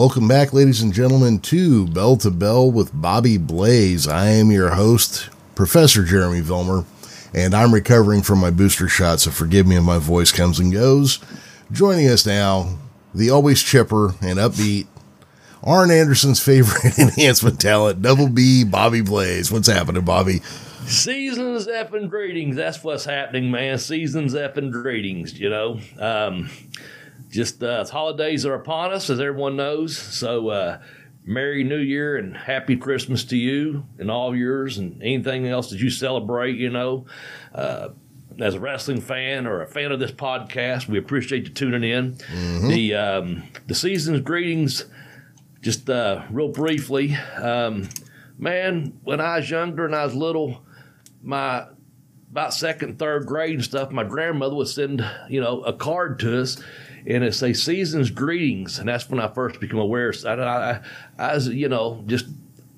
welcome back, ladies and gentlemen, to Bell to Bell with Bobby Blaze. I am your host, Professor Jeremy Vilmer, and I'm recovering from my booster shot, so forgive me if my voice comes and goes. Joining us now, the always chipper and upbeat, Arn Anderson's favorite enhancement talent, Double B, Bobby Blaze. What's happening, Bobby? Seasons effing greetings. That's what's happening, man. Seasons effing greetings, you know. Um, just uh, holidays are upon us, as everyone knows. So, uh, Merry New Year and Happy Christmas to you and all yours and anything else that you celebrate, you know. Uh, as a wrestling fan or a fan of this podcast, we appreciate you tuning in. Mm-hmm. The um, the season's greetings, just uh, real briefly. Um, man, when I was younger and I was little, my about second, third grade and stuff, my grandmother would send, you know, a card to us and it say season's greetings. And that's when I first became aware. I, I, I was, you know, just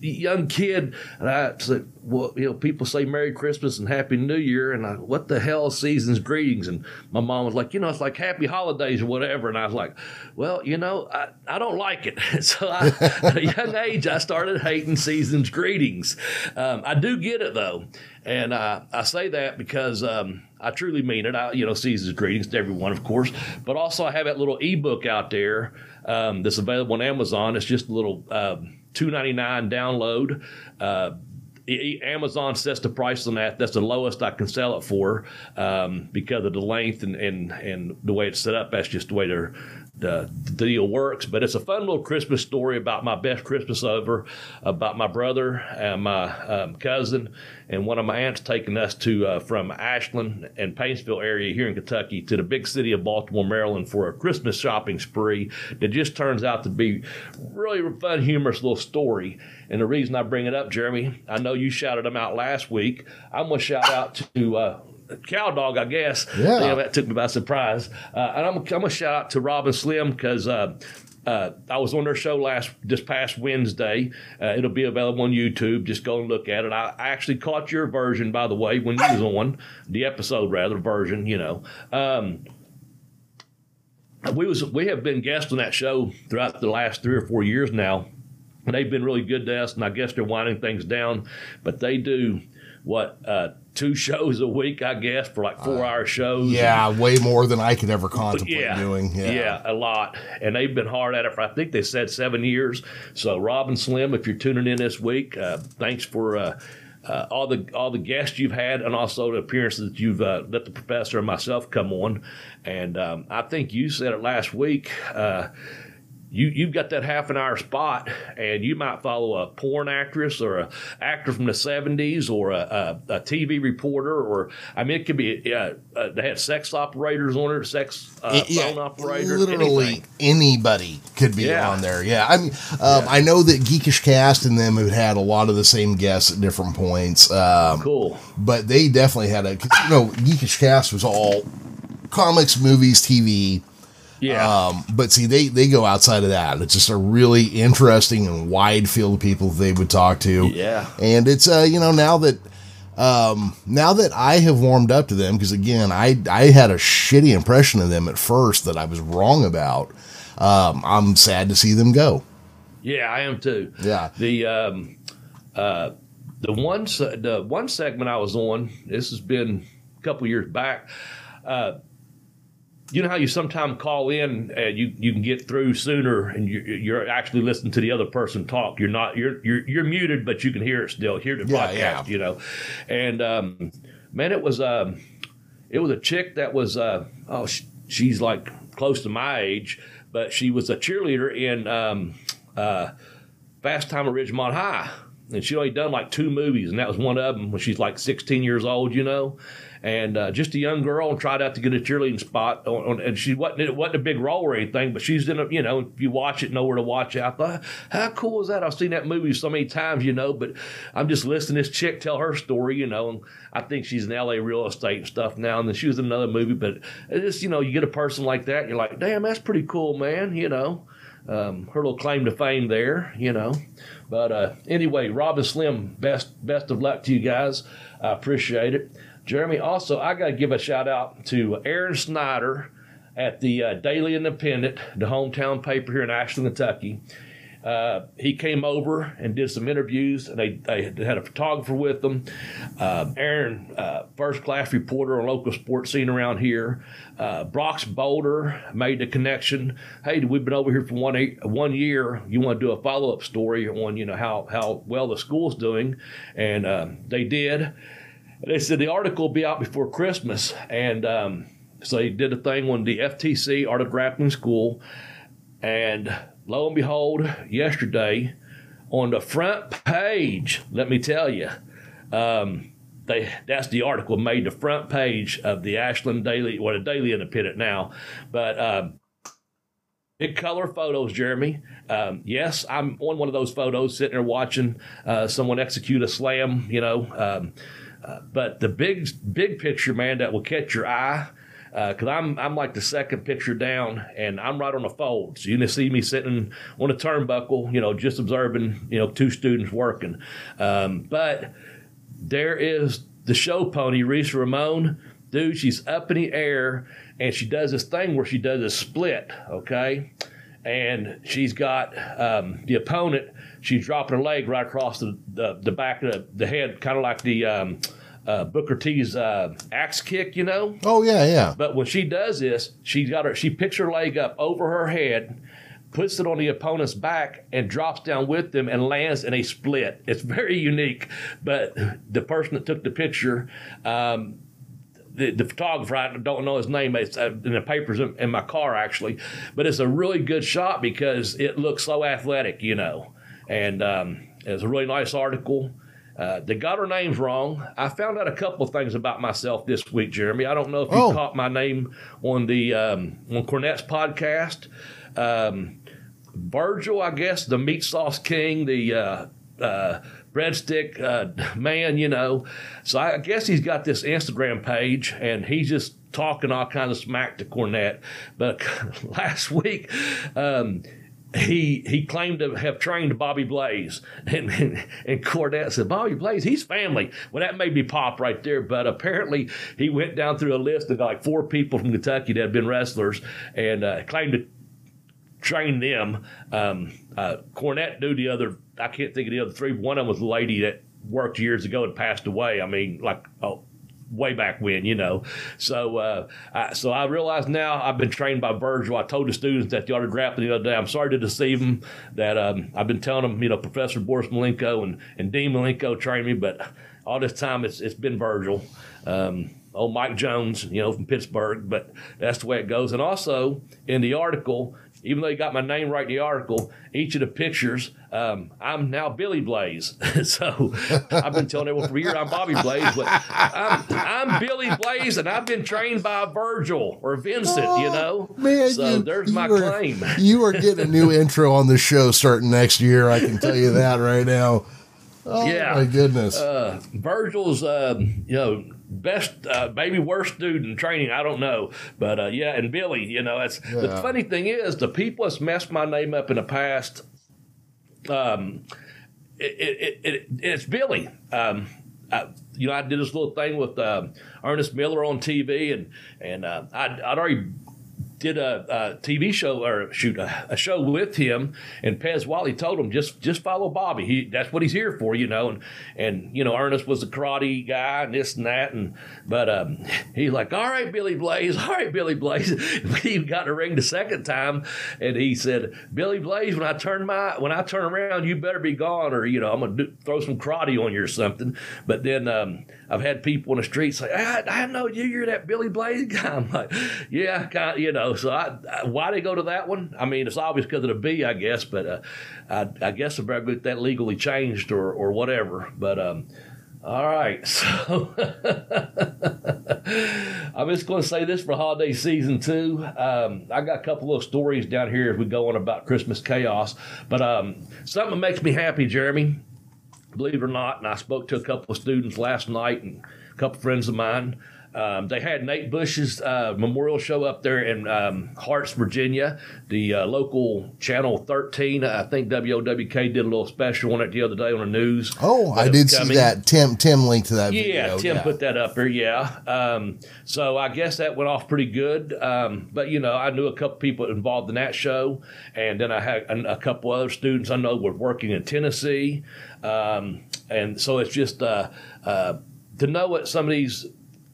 young kid, and I said, "Well, you know, people say Merry Christmas and Happy New Year, and I, what the hell season's greetings?" And my mom was like, "You know, it's like Happy Holidays or whatever." And I was like, "Well, you know, I, I don't like it." so I, at a young age, I started hating season's greetings. Um, I do get it though, and uh, I say that because. Um, I truly mean it. I, you know, season's greetings to everyone, of course, but also I have that little ebook out there um, that's available on Amazon. It's just a little um, two ninety nine download. Uh, Amazon sets the price on that. That's the lowest I can sell it for um, because of the length and, and, and the way it's set up. That's just the way they're the, the deal works. But it's a fun little Christmas story about my best Christmas ever, about my brother and my um, cousin and one of my aunts taking us to uh, from Ashland and Paintsville area here in Kentucky to the big city of Baltimore, Maryland for a Christmas shopping spree that just turns out to be really fun, humorous little story. And the reason I bring it up, Jeremy, I know you shouted them out last week. I'm going to shout out to uh, cow dog, I guess. Yeah. You know, that took me by surprise. Uh, and I'm, I'm going to shout out to Robin Slim because uh, uh, I was on their show last this past Wednesday. Uh, it'll be available on YouTube. Just go and look at it. I, I, actually caught your version, by the way, when you was on the episode, rather version. You know, um, we was we have been guests on that show throughout the last three or four years now, and they've been really good to us. And I guess they're winding things down, but they do what uh, two shows a week, I guess, for like four uh, hour shows. Yeah, way more than I could ever contemplate yeah, doing. Yeah. yeah, a lot. And they've been hard at it for I think they said seven years. So Robin Slim, if you're tuning in this week, uh, thanks for. Uh, uh, all the all the guests you've had, and also the appearances that you've uh, let the professor and myself come on, and um, I think you said it last week. You you've got that half an hour spot, and you might follow a porn actress or a actor from the seventies or a, a, a, TV reporter, or I mean, it could be uh, uh, they had sex operators on it, sex uh, yeah, phone operators. Literally anything. anybody could be yeah. on there. Yeah, I mean, um, yeah. I know that Geekish Cast and them have had a lot of the same guests at different points. Um, cool, but they definitely had a you know Geekish Cast was all comics, movies, TV yeah. Um, but see, they, they go outside of that. It's just a really interesting and wide field of people they would talk to. Yeah. And it's, uh, you know, now that, um, now that I have warmed up to them, because again, I, I had a shitty impression of them at first that I was wrong about. Um, I'm sad to see them go. Yeah, I am too. Yeah. The, um, uh, the one, the one segment I was on, this has been a couple years back, uh, you know how you sometimes call in and you, you can get through sooner and you, you're actually listening to the other person talk. You're not you're you're, you're muted, but you can hear it still. Hear the yeah, yeah. you know. And um, man, it was um, it was a chick that was uh, oh she, she's like close to my age, but she was a cheerleader in um, uh, Fast Time at Ridgemont High, and she only done like two movies, and that was one of them when she's like 16 years old, you know and uh, just a young girl and tried out to get a cheerleading spot. On, on, and she wasn't it wasn't a big role or anything, but she's in a you know if you watch it, know where to watch out. Thought, how cool is that? I've seen that movie so many times, you know. But I'm just listening to this chick tell her story, you know. And I think she's in L.A. real estate and stuff now. And then she was in another movie, but it's just you know you get a person like that, you're like, damn, that's pretty cool, man. You know. Um, her little claim to fame there, you know. But uh, anyway, Robin Slim, best best of luck to you guys. I appreciate it. Jeremy, also, I got to give a shout out to Aaron Snyder. at the uh, Daily Independent, the hometown paper here in Ashland, Kentucky. Uh, he came over and did some interviews, and they, they had a photographer with them. Uh, Aaron, uh, first class reporter on local sports scene around here. Uh, Brox Boulder made the connection. Hey, we've been over here for one eight, one year. You want to do a follow up story on you know how how well the school's doing, and uh, they did. They said the article will be out before Christmas, and um, so they did a thing on the FTC Art of Grappling School, and lo and behold, yesterday on the front page, let me tell you, um, they that's the article made the front page of the Ashland Daily or the Daily Independent now, but. Um, big color photos, Jeremy. Um, yes, I'm on one of those photos, sitting there watching uh, someone execute a slam. You know, um, but the big big picture, man, that will catch your eye because uh, I'm I'm like the second picture down, and I'm right on the fold. So you can see me sitting on a turnbuckle, you know, just observing, you know, two students working. Um, but there is the show pony, Reese Ramon. Dude, she's up in the air, and she does this thing where she does a split. Okay, and she's got um, the opponent. She's dropping her leg right across the the, the back of the, the head, kind of like the um, uh, Booker T's uh, axe kick, you know. Oh yeah, yeah. But when she does this, she's got her. She picks her leg up over her head, puts it on the opponent's back, and drops down with them and lands in a split. It's very unique. But the person that took the picture. Um, the, the, photographer, I don't know his name. It's uh, in the papers in, in, my car actually, but it's a really good shot because it looks so athletic, you know. And um, it's a really nice article. Uh, they got our names wrong. I found out a couple of things about myself this week, Jeremy. I don't know if you oh. caught my name on the um, on Cornette's podcast. Um, Virgil, I guess, the meat sauce king, the uh, uh, breadstick uh, man, you know. So I guess he's got this Instagram page, and he's just talking all kinds of smack to Cornette. But last week. Um, he he claimed to have trained Bobby Blaze, and, and, and Cornette said Bobby Blaze, he's family. Well, that made me pop right there. But apparently, he went down through a list of like four people from Kentucky that had been wrestlers, and uh, claimed to train them. Um, uh, Cornette knew the other. I can't think of the other three. One of them was a lady that worked years ago and passed away. I mean, like oh, way back when, you know. So, uh, I, so I realize now I've been trained by Virgil. I told the students that the art grappling the other day. I'm sorry to deceive them. That um, I've been telling them, you know, Professor Boris Malenko and, and Dean Malenko trained me, but all this time it's it's been Virgil. Um, old Mike Jones, you know, from Pittsburgh, but that's the way it goes. And also in the article, even though you got my name right in the article, each of the pictures, um, I'm now Billy Blaze. so I've been telling everyone for a year I'm Bobby Blaze, but I'm, I'm, Billy Blaze, and I've been trained by Virgil or Vincent, oh, you know? Man, so you, there's you my are, claim. you are getting a new intro on the show starting next year. I can tell you that right now. Oh, yeah. my goodness. Uh, Virgil's, uh, you know, best, uh, maybe worst dude in training. I don't know, but uh, yeah, and Billy, you know, that's yeah. the funny thing is the people that's messed my name up in the past. Um, it, it, it, it's Billy. Um, I, you know, I did this little thing with uh, Ernest Miller on TV, and and uh, I'd, I'd already did a, a TV show or shoot a, a, show with him, and Pez Whatley told him just just follow Bobby. He that's what he's here for, you know. And and you know Ernest was a karate guy and this and that, and but um, he's like, all right, Billy Blaze, all right, Billy Blaze. he got a ring the second time, and he said, Billy Blaze, when I turn my when I turn around, you better be gone, or you know I'm gonna do, throw some karate on you or something. But then um, I've had people in the street say, I, I know you, you're that Billy Blaze guy. I'm like, yeah, kind of, you know. So I, I, why they go to that one? I mean, it's obvious because of the B, I guess, but uh, I, I guess I better get that legally changed or, or whatever. But um, all right, so I'm just going to say this for holiday season too. Um, I got a couple of stories down here as we go on about Christmas chaos, but um, something makes me happy, Jeremy. Believe it or not, and I spoke to a couple of students last night and a couple of friends of mine. Um, they had Nate Bush's uh, memorial show up there in um, Harts, Virginia. The uh, local channel 13, I think WOWK did a little special on it the other day on the news. Oh, I did see that. Tim Tim linked to that. Yeah, video. Tim yeah. put that up there. Yeah. Um, so I guess that went off pretty good. Um, but you know, I knew a couple people involved in that show, and then I had a couple other students I know were working in Tennessee, um, and so it's just uh, uh, to know what some of these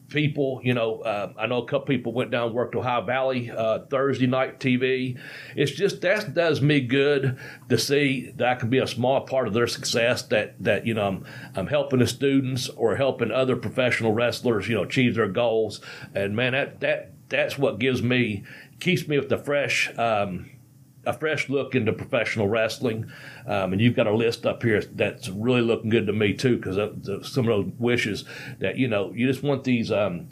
people, you know, uh, I know a couple people went down and worked Ohio Valley uh, Thursday night TV. It's just that does me good to see that I can be a small part of their success. That that you know I'm I'm helping the students or helping other professional wrestlers, you know, achieve their goals. And man, that that that's what gives me keeps me with the fresh. Um, a fresh look into professional wrestling, um, and you've got a list up here that's really looking good to me too. Because some of those wishes that you know, you just want these. Um,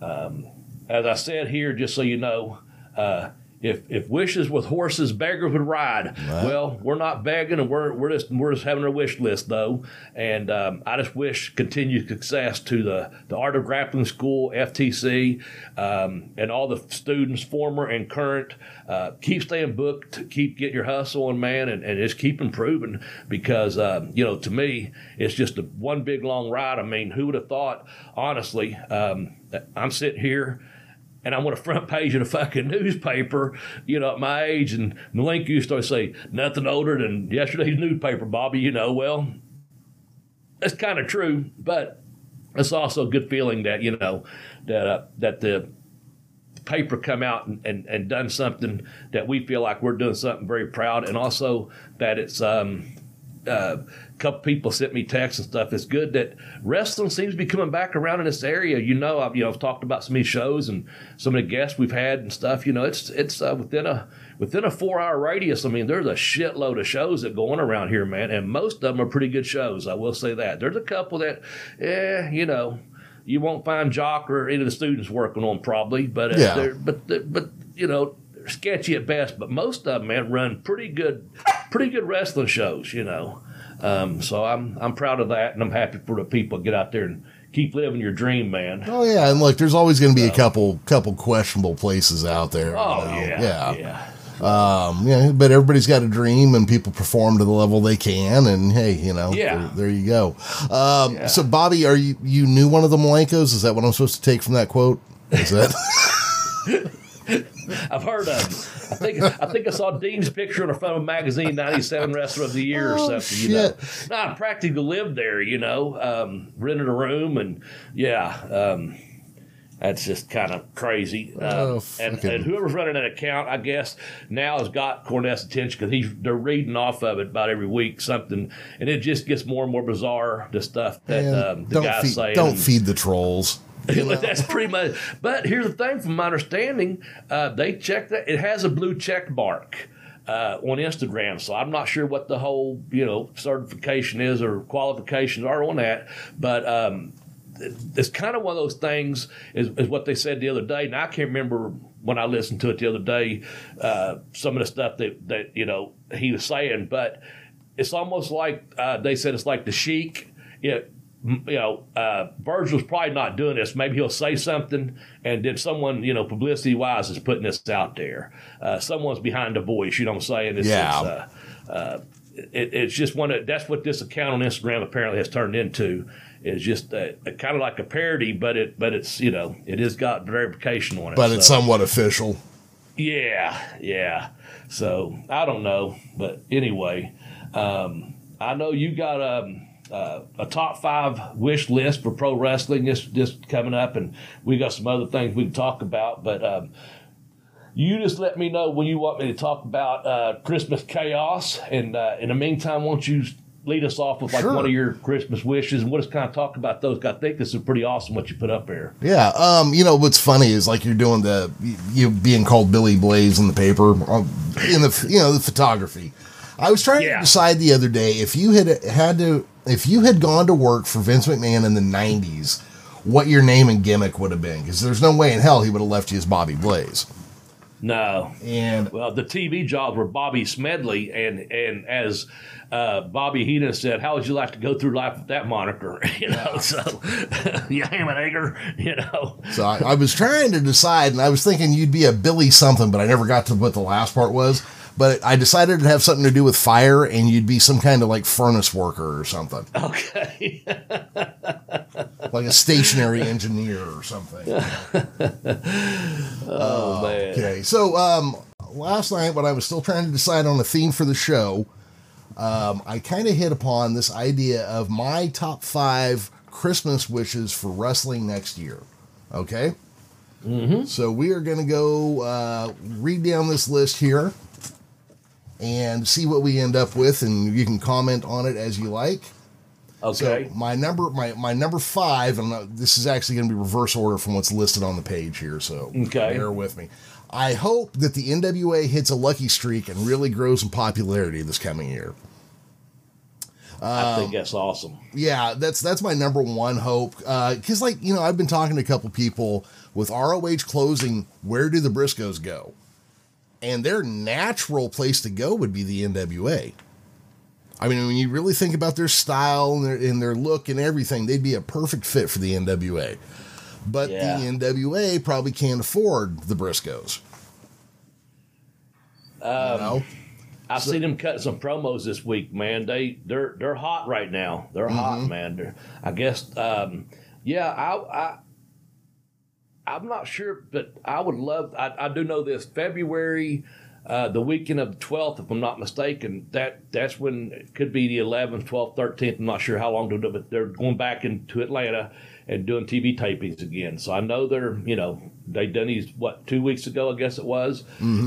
um, as I said here, just so you know, uh, if if wishes with horses, beggars would ride. Well, we're not begging, and we're we're just we're just having a wish list though. And um, I just wish continued success to the the Art of Grappling School, FTC, um, and all the students, former and current. Uh, keep staying booked, keep getting your hustle on, man, and, and just keep improving because uh, you know to me it's just a one big long ride. I mean, who would have thought? Honestly, um, I'm sitting here and I'm on a front page of a fucking newspaper, you know, at my age. And Malenko used to say, nothing older than yesterday's newspaper, Bobby, you know. Well, that's kind of true, but it's also a good feeling that, you know, that, uh, that the paper come out and, and, and done something that we feel like we're doing something very proud. And also that it's, um, uh, a couple people sent me texts and stuff. It's good that wrestling seems to be coming back around in this area. You know, I've you know I've talked about some of these shows and some of the guests we've had and stuff. You know, it's it's uh, within a within a four hour radius. I mean, there's a shitload of shows that go on around here, man, and most of them are pretty good shows. I will say that. There's a couple that, yeah, you know, you won't find Jock or any of the students working on probably, but uh, Yeah. but but you know. they're Sketchy at best, but most of them man run pretty good, pretty good wrestling shows. You know, um, so I'm I'm proud of that, and I'm happy for the people to get out there and keep living your dream, man. Oh yeah, and look, there's always going to be a couple couple questionable places out there. Oh you know? yeah, yeah, yeah. Um, yeah, but everybody's got a dream, and people perform to the level they can, and hey, you know, Yeah. there, there you go. Um, Yeah. So, Bobby, are you you knew one of the Malenkos? Is that what I'm supposed to take from that quote? Is that? I've heard of. I think I think I saw Dean's picture in a front of a magazine, '97 Wrestler of the Year or Oh, something. You know, no, I practically lived there. You know, um, rented a room, and yeah, um, that's just kind of crazy. Um, Oh, and, and whoever's running that account, I guess now has got Cornette's attention because he's they're reading off of it about every week something, and it just gets more and more bizarre. The stuff that um, the guys feed, say. don't feed the trolls. That's pretty much. But here's the thing, from my understanding, uh, they check that it has a blue check mark uh, on Instagram. So I'm not sure what the whole you know certification is or qualifications are on that, but. Um, it's kind of one of those things is, is what they said the other day. And I can't remember when I listened to it the other day, uh, some of the stuff that, that you know he was saying, but it's almost like uh, they said it's like the Sheik. You know, m- you know, uh, Virgil's probably not doing this. Maybe he'll say something, and then someone, you know, publicity wise, is putting this out there. Uh, someone's behind the voice. You know what I'm saying? It's, Yeah. It's, uh, uh, it, it's just one of that's what this account on Instagram apparently has turned into. Is just a, a kind of like a parody, but it but it's you know it has got verification on it. But it's so- somewhat official. yeah, yeah. So I don't know, but anyway, um, I know you got um, uh, a top five wish list for pro wrestling this this coming up, and we got some other things we can talk about. But um, you just let me know when you want me to talk about uh, Christmas chaos, and uh, in the meantime, won't you lead us off with like Sure. one of your Christmas wishes, and we'll just kind of talk about those. I think this is pretty awesome what you put up there. Yeah. Um, you know what's funny is like you're doing the you being called Billy Blaze in the paper um, in the you know the photography. I was trying Yeah. to decide the other day if you had had to if you had gone to work for Vince McMahon in the '90s, what your name and gimmick would have been because there's no way in hell he would have left you as Bobby Blaze. No. And Well, the TV jobs were Bobby Smedley, and and as uh, Bobby Heenan said, "How would you like to go through life with that moniker?" You know, so you ham and egger, you know. so I, I was trying to decide, and I was thinking you'd be a Billy something, but I never got to what the last part was. But I decided to have something to do with fire, and you'd be some kind of like furnace worker or something, Okay. like a stationary engineer or something. oh man. Okay, so um, last night when I was still trying to decide on a theme for the show, um, I kind of hit upon this idea of my top five Christmas wishes for wrestling next year. Okay, mm-hmm. so we are going to go uh, read down this list here and see what we end up with, and you can comment on it as you like. Okay. So my number, my my number five, and uh, this is actually going to be reverse order from what's listed on the page here. So Okay. bear with me. I hope that the NWA hits a lucky streak and really grows in popularity this coming year. I um, think that's awesome. Yeah, that's that's my number one hope. Because like you know, I've been talking to a couple people with ROH closing. Where do the Briscoes go? And their natural place to go would be the NWA. I mean, when you really think about their style and their, and their look and everything, they'd be a perfect fit for the NWA. But Yeah. the NWA probably can't afford the Briscoes. Um, you know? I've seen them cut some promos this week, man. They they're they're hot right now. They're Mm-hmm. hot, man. They're, I guess, um, yeah. I, I I'm not sure, but I would love. I, I do know this February, uh, the weekend of the 12th, if I'm not mistaken. That that's when it could be the 11th, 12th, 13th. I'm not sure how long to do, but they're going back into Atlanta and doing TV tapings again. So I know they're you know they done these what two weeks ago, I guess it was,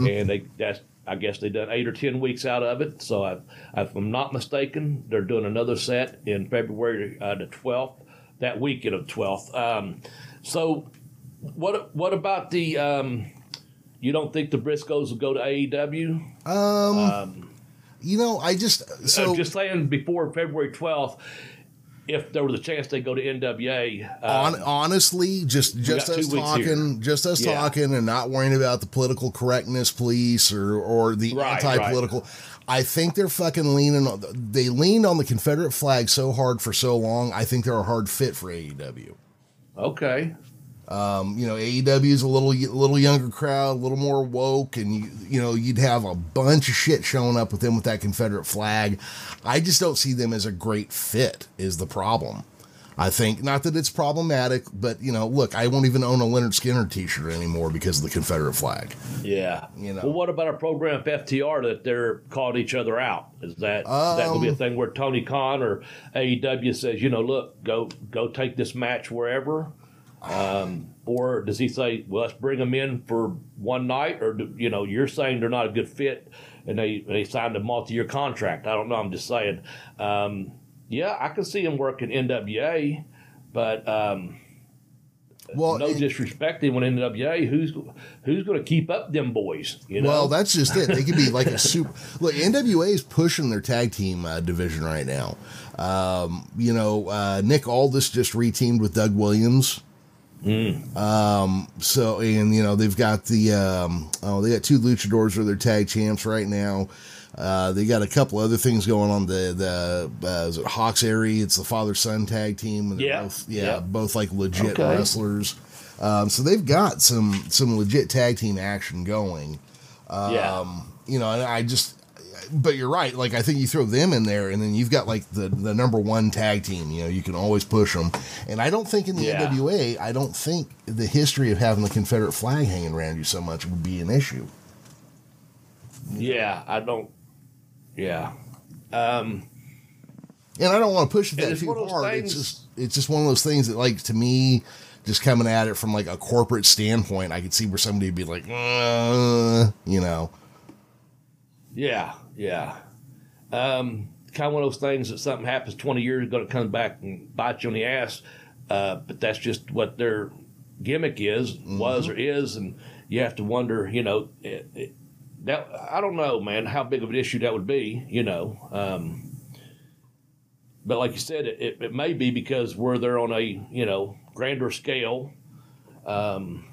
and they that's. I guess they done eight or ten weeks out of it. So I, if I'm not mistaken, they're doing another set in February uh, the 12th, that weekend of 12th. Um, so what what about the? Um, you don't think the Briscoes will go to AEW? You know, I just so So, just saying before February twelfth, if there was a chance they go to NWA. Uh, On, honestly, just just us talking, just us Yeah. talking, and not worrying about the political correctness police or or the Right, anti-political. I think they're fucking leaning. on They leaned on the Confederate flag so hard for so long. I think they're a hard fit for AEW. okay. Um, you know, AEW is a little little younger crowd, a little more woke, and you you know you'd have a bunch of shit showing up with them with that Confederate flag. I just don't see them as a great fit. Is the problem? I think not that it's problematic, but you know, look, I won't even own a Lynyrd Skynyrd T-shirt anymore because of the Confederate flag. Yeah. You know. Well, what about a program of FTR that they're calling each other out? Is that is that to be Um, a thing where Tony Khan or AEW says, you know, look, go go take this match wherever? Um, or does he say, well, let's bring them in for one night? Or, you know, you're saying they're not a good fit and they, they signed a multi year contract. I don't know. I'm just saying. Um, yeah, I can see him working NWA, but um, Well, no it- disrespecting when NWA, who's who's going to keep up them boys? You know, Well, that's just it. They could be like a super. Look, NWA is pushing their tag team uh, division right now. Um, you know, uh, Nick Aldis just reteamed with Doug Williams. Um, so and you know they've got the um, oh they got two luchadors are their tag champs right now. Uh, they got a couple other things going on. The the uh, is it Hawx Aerie? It's the father son tag team. And Yeah. both, yeah, Yeah. both like legit Okay. wrestlers. Um, so they've got some some legit tag team action going. yeah. Um, you know, and I just, but you're right. Like I think you throw them in there, and then you've got like the the number one tag team. You know, you can always push them. And I don't think in the Yeah. NWA, I don't think the history of having the Confederate flag hanging around you so much would be an issue. Yeah, I don't. Yeah, um, And I don't want to push it that it's too one of those hard. It's just it's just one of those things that like to me. Just coming at it from like a corporate standpoint, I could see where somebody would be like, uh, you know, yeah, yeah. Um, kind of one of those things that something happens twenty years ago, to come back and bite you on the ass. Uh, but that's just what their gimmick is, was or is, and you have to wonder, you know, it, it, that I don't know, man, how big of an issue that would be, you know. Um, but like you said, it, it, it may be because we're there on a you know grander scale. Um,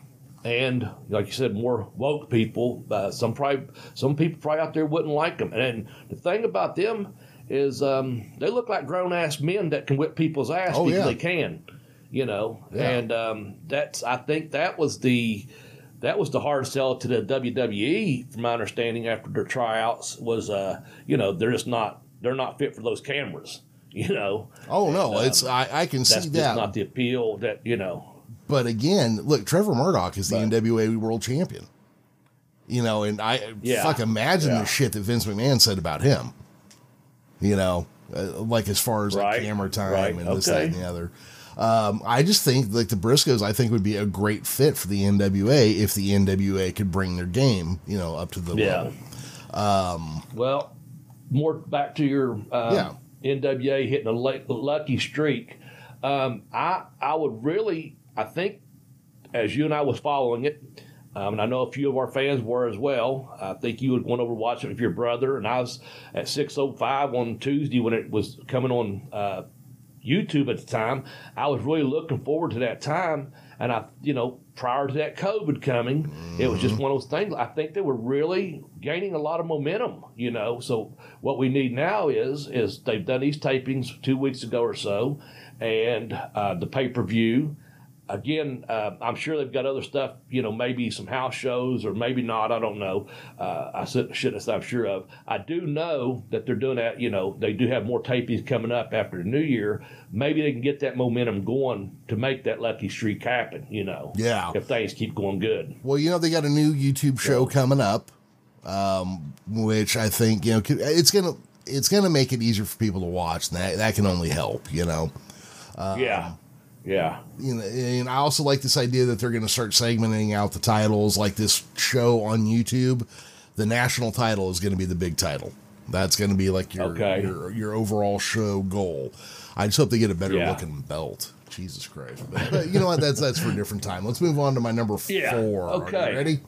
and like you said, more woke people. Uh, some probably some people probably out there wouldn't like them. And the thing about them is um, they look like grown ass men that can whip people's ass Oh, because yeah. they can, you know. Yeah. And um, that's I think that was the that was the hard sell to the WWE, from my understanding, after their tryouts was uh, you know they're just not they're not fit for those cameras. You know, Oh no, um, it's I, I can that's see just that. not the appeal that you know. But again, look, Trevor Murdoch is the NWA World Champion. You know, and I Yeah. fuck imagine Yeah. the shit that Vince McMahon said about him. You know, uh, like as far as like camera time Right. and this, that, and the other. Um, I just think like the Briscoes, I think would be a great fit for the NWA if the NWA could bring their game, you know, up to the Yeah. level. Um, Well, more back to your uh, Yeah. NWA hitting a lu- lucky streak. Um, I I would really I think as you and I was following it, um, and I know a few of our fans were as well. I think you would went over to watch it with your brother, and I was at six oh five on Tuesday when it was coming on uh, YouTube at the time. I was really looking forward to that time, and I, you know, prior to that COVID coming, it was just one of those things. I think they were really gaining a lot of momentum, you know. So what we need now is is they've done these tapings two weeks ago or so, and uh, the pay per view. Again, uh, I'm sure they've got other stuff, you know, maybe some house shows or maybe not. I don't know. Uh, I shouldn't say I'm sure of. I do know that they're doing that. You know, they do have more tapings coming up after the new year. Maybe they can get that momentum going to make that lucky streak happen. You know, Yeah. if things keep going good. Well, you know, they got a new YouTube show coming up, um, which I think you know it's gonna it's gonna make it easier for people to watch, and that that can only help. You know, yeah, yeah, you know, and I also like this idea that they're gonna start segmenting out the titles, like this show on YouTube. The national title is gonna be the big title. That's gonna be like your Okay. your your overall show goal. I just hope they get a better Yeah. looking belt. Jesus Christ! But, but you know what? That's that's for a different time. Let's move on to my number Yeah, four. Okay. ready?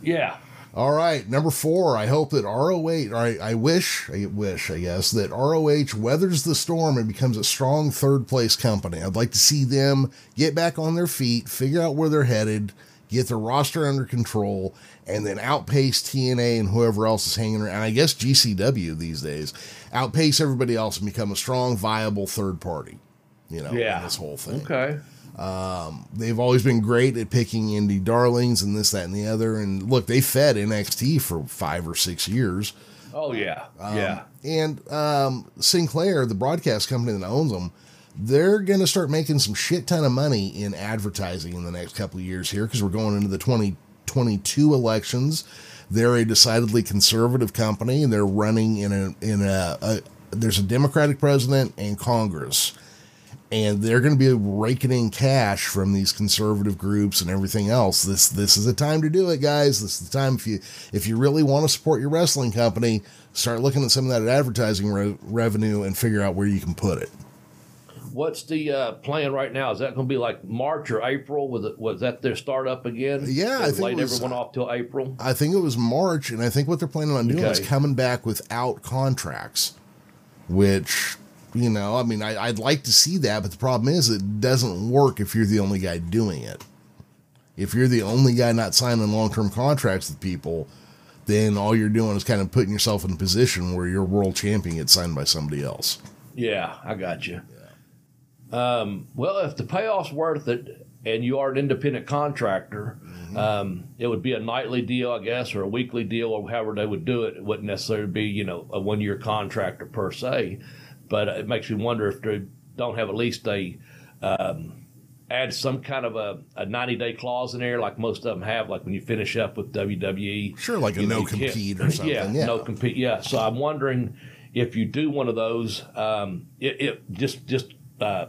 yeah. All right, number four. I hope that ROH, or I, I wish, I wish, I guess, that ROH weathers the storm and becomes a strong third place company. I'd like to see them get back on their feet, figure out where they're headed, get their roster under control, and then outpace TNA and whoever else is hanging around. And I guess GCW these days, outpace everybody else and become a strong, viable third party. You know, in Yeah. this whole thing Okay. They've always been great at picking indie darlings and this, that, and the other. And look, they fed NXT for five or six years. Oh yeah, Um, yeah. And um, Sinclair, the broadcast company that owns them, they're going to start making some shit ton of money in advertising in the next couple of years here because we're going into the 2022 elections. They're a decidedly conservative company, and they're running in a in a, a there's a Democratic president and Congress and they're going to be raking in cash from these conservative groups and everything else. This this is the time to do it, guys. This is the time if you if you really want to support your wrestling company, start looking at some of that advertising re- revenue and figure out where you can put it. What's the uh, plan right now? Is that going to be like March or April? Was it was that their startup again? Yeah, I think laid was- everyone off till April. I think it was March, and I think what they're planning on doing is coming back without contracts, which. You know, I mean, I, I'd like to see that, but the problem is it doesn't work if you're the only guy doing it. If you're the only guy not signing long term contracts with people, then all you're doing is kind of putting yourself in a position where your world champion gets signed by somebody else. Yeah, I got you. Um, well, if the payoff's worth it, and you are an independent contractor, um, it would be a nightly deal, I guess, or a weekly deal, or however they would do it. It wouldn't necessarily be, you know, a one-year contractor per se. But it makes me wonder if they don't have at least a um, add some kind of a, a 90-day clause in there, like most of them have, like when you finish up with WWE. Sure, like a no compete or something. Yeah, Yeah. no compete. Yeah. So I'm wondering if you do one of those, um, it, it just just uh,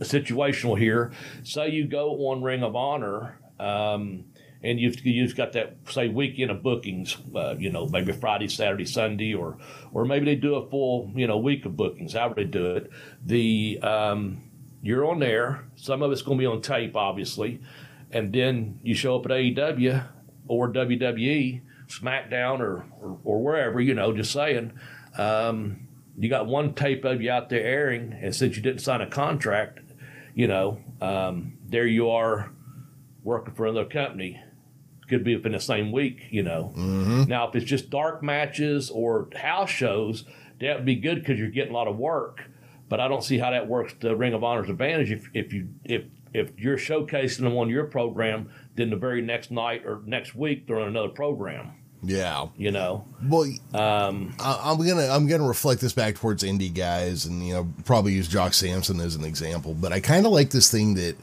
situational here. Say you go on Ring of Honor. Um, and you've you've got that say weekend of bookings, uh, you know, maybe Friday, Saturday, Sunday, or or maybe they do a full you know week of bookings. However they do it, the um, you're on there. Some of it's going to be on tape, obviously, and then you show up at AEW or WWE, SmackDown, or or, or wherever you know. Just saying, um, you got one tape of you out there airing, and since you didn't sign a contract, you know, um, there you are working for another company. Could be within the same week, you know. Now, if it's just dark matches or house shows, that would be good because you're getting a lot of work. But I don't see how that works to Ring of Honor's advantage if, if you if if you're showcasing them on your program, then the very next night or next week they're on another program. Yeah. You know, Well, um, I- I'm gonna I'm gonna reflect this back towards indie guys, and you know probably use Jock Sampson as an example. But I kind of like this thing that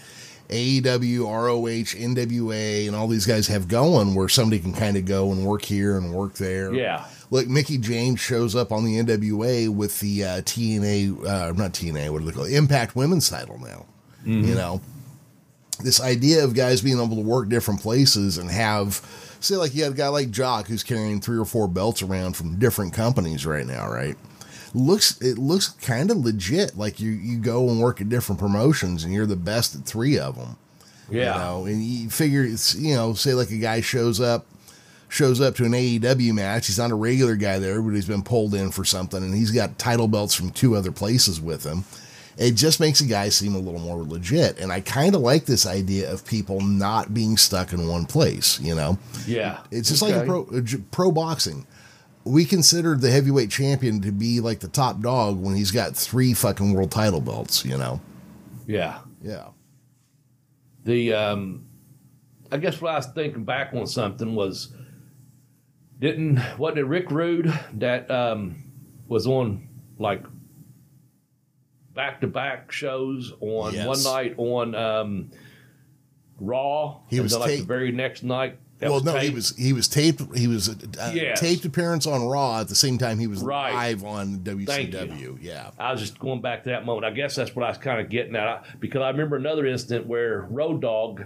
AEW, ROH, NWA, and all these guys have going, where somebody can kind of go and work here and work there. yeah, Look, Mickie James shows up on the NWA with the uh, TNA, uh, not TNA, what do they call it? Impact Women's title now. You know, this idea of guys being able to work different places and have, say, like you got a guy like Jock who's carrying three or four belts around from different companies right now, right? Looks it looks kind of legit. Like you you go and work at different promotions and you're the best at three of them. yeah, You know, and you figure it's you know, say like a guy shows up shows up to an AEW match. He's not a regular guy there, but he's been pulled in for something and he's got title belts from two other places with him. It just makes a guy seem a little more legit. And I kind of like this idea of people not being stuck in one place, you know? yeah. It's just like a pro, uh, j- pro boxing. We consider the heavyweight champion to be like the top dog when he's got three fucking world title belts, you know? Yeah. Yeah. The um, I guess what I was thinking back on something was didn't wasn't it Rick Rude that um, was on like back to back shows on Yes. one night on um, Raw. He and was then, like the very next night. That well, no, he was he was taped. He was a, a Yes. taped appearance on Raw at the same time he was Right. live on WCW. Yeah, I was just going back to that moment. I guess that's what I was kind of getting at I- because I remember another incident where Road Dog,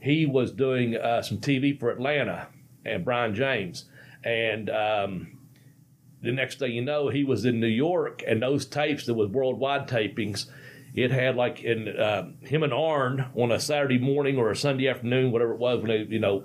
he was doing uh, some TV for Atlanta and Brian James, and um, the next thing you know, he was in New York, and those tapes that was worldwide tapings. It had like in uh, him and Arn on a Saturday morning or a Sunday afternoon, whatever it was, when they, you know,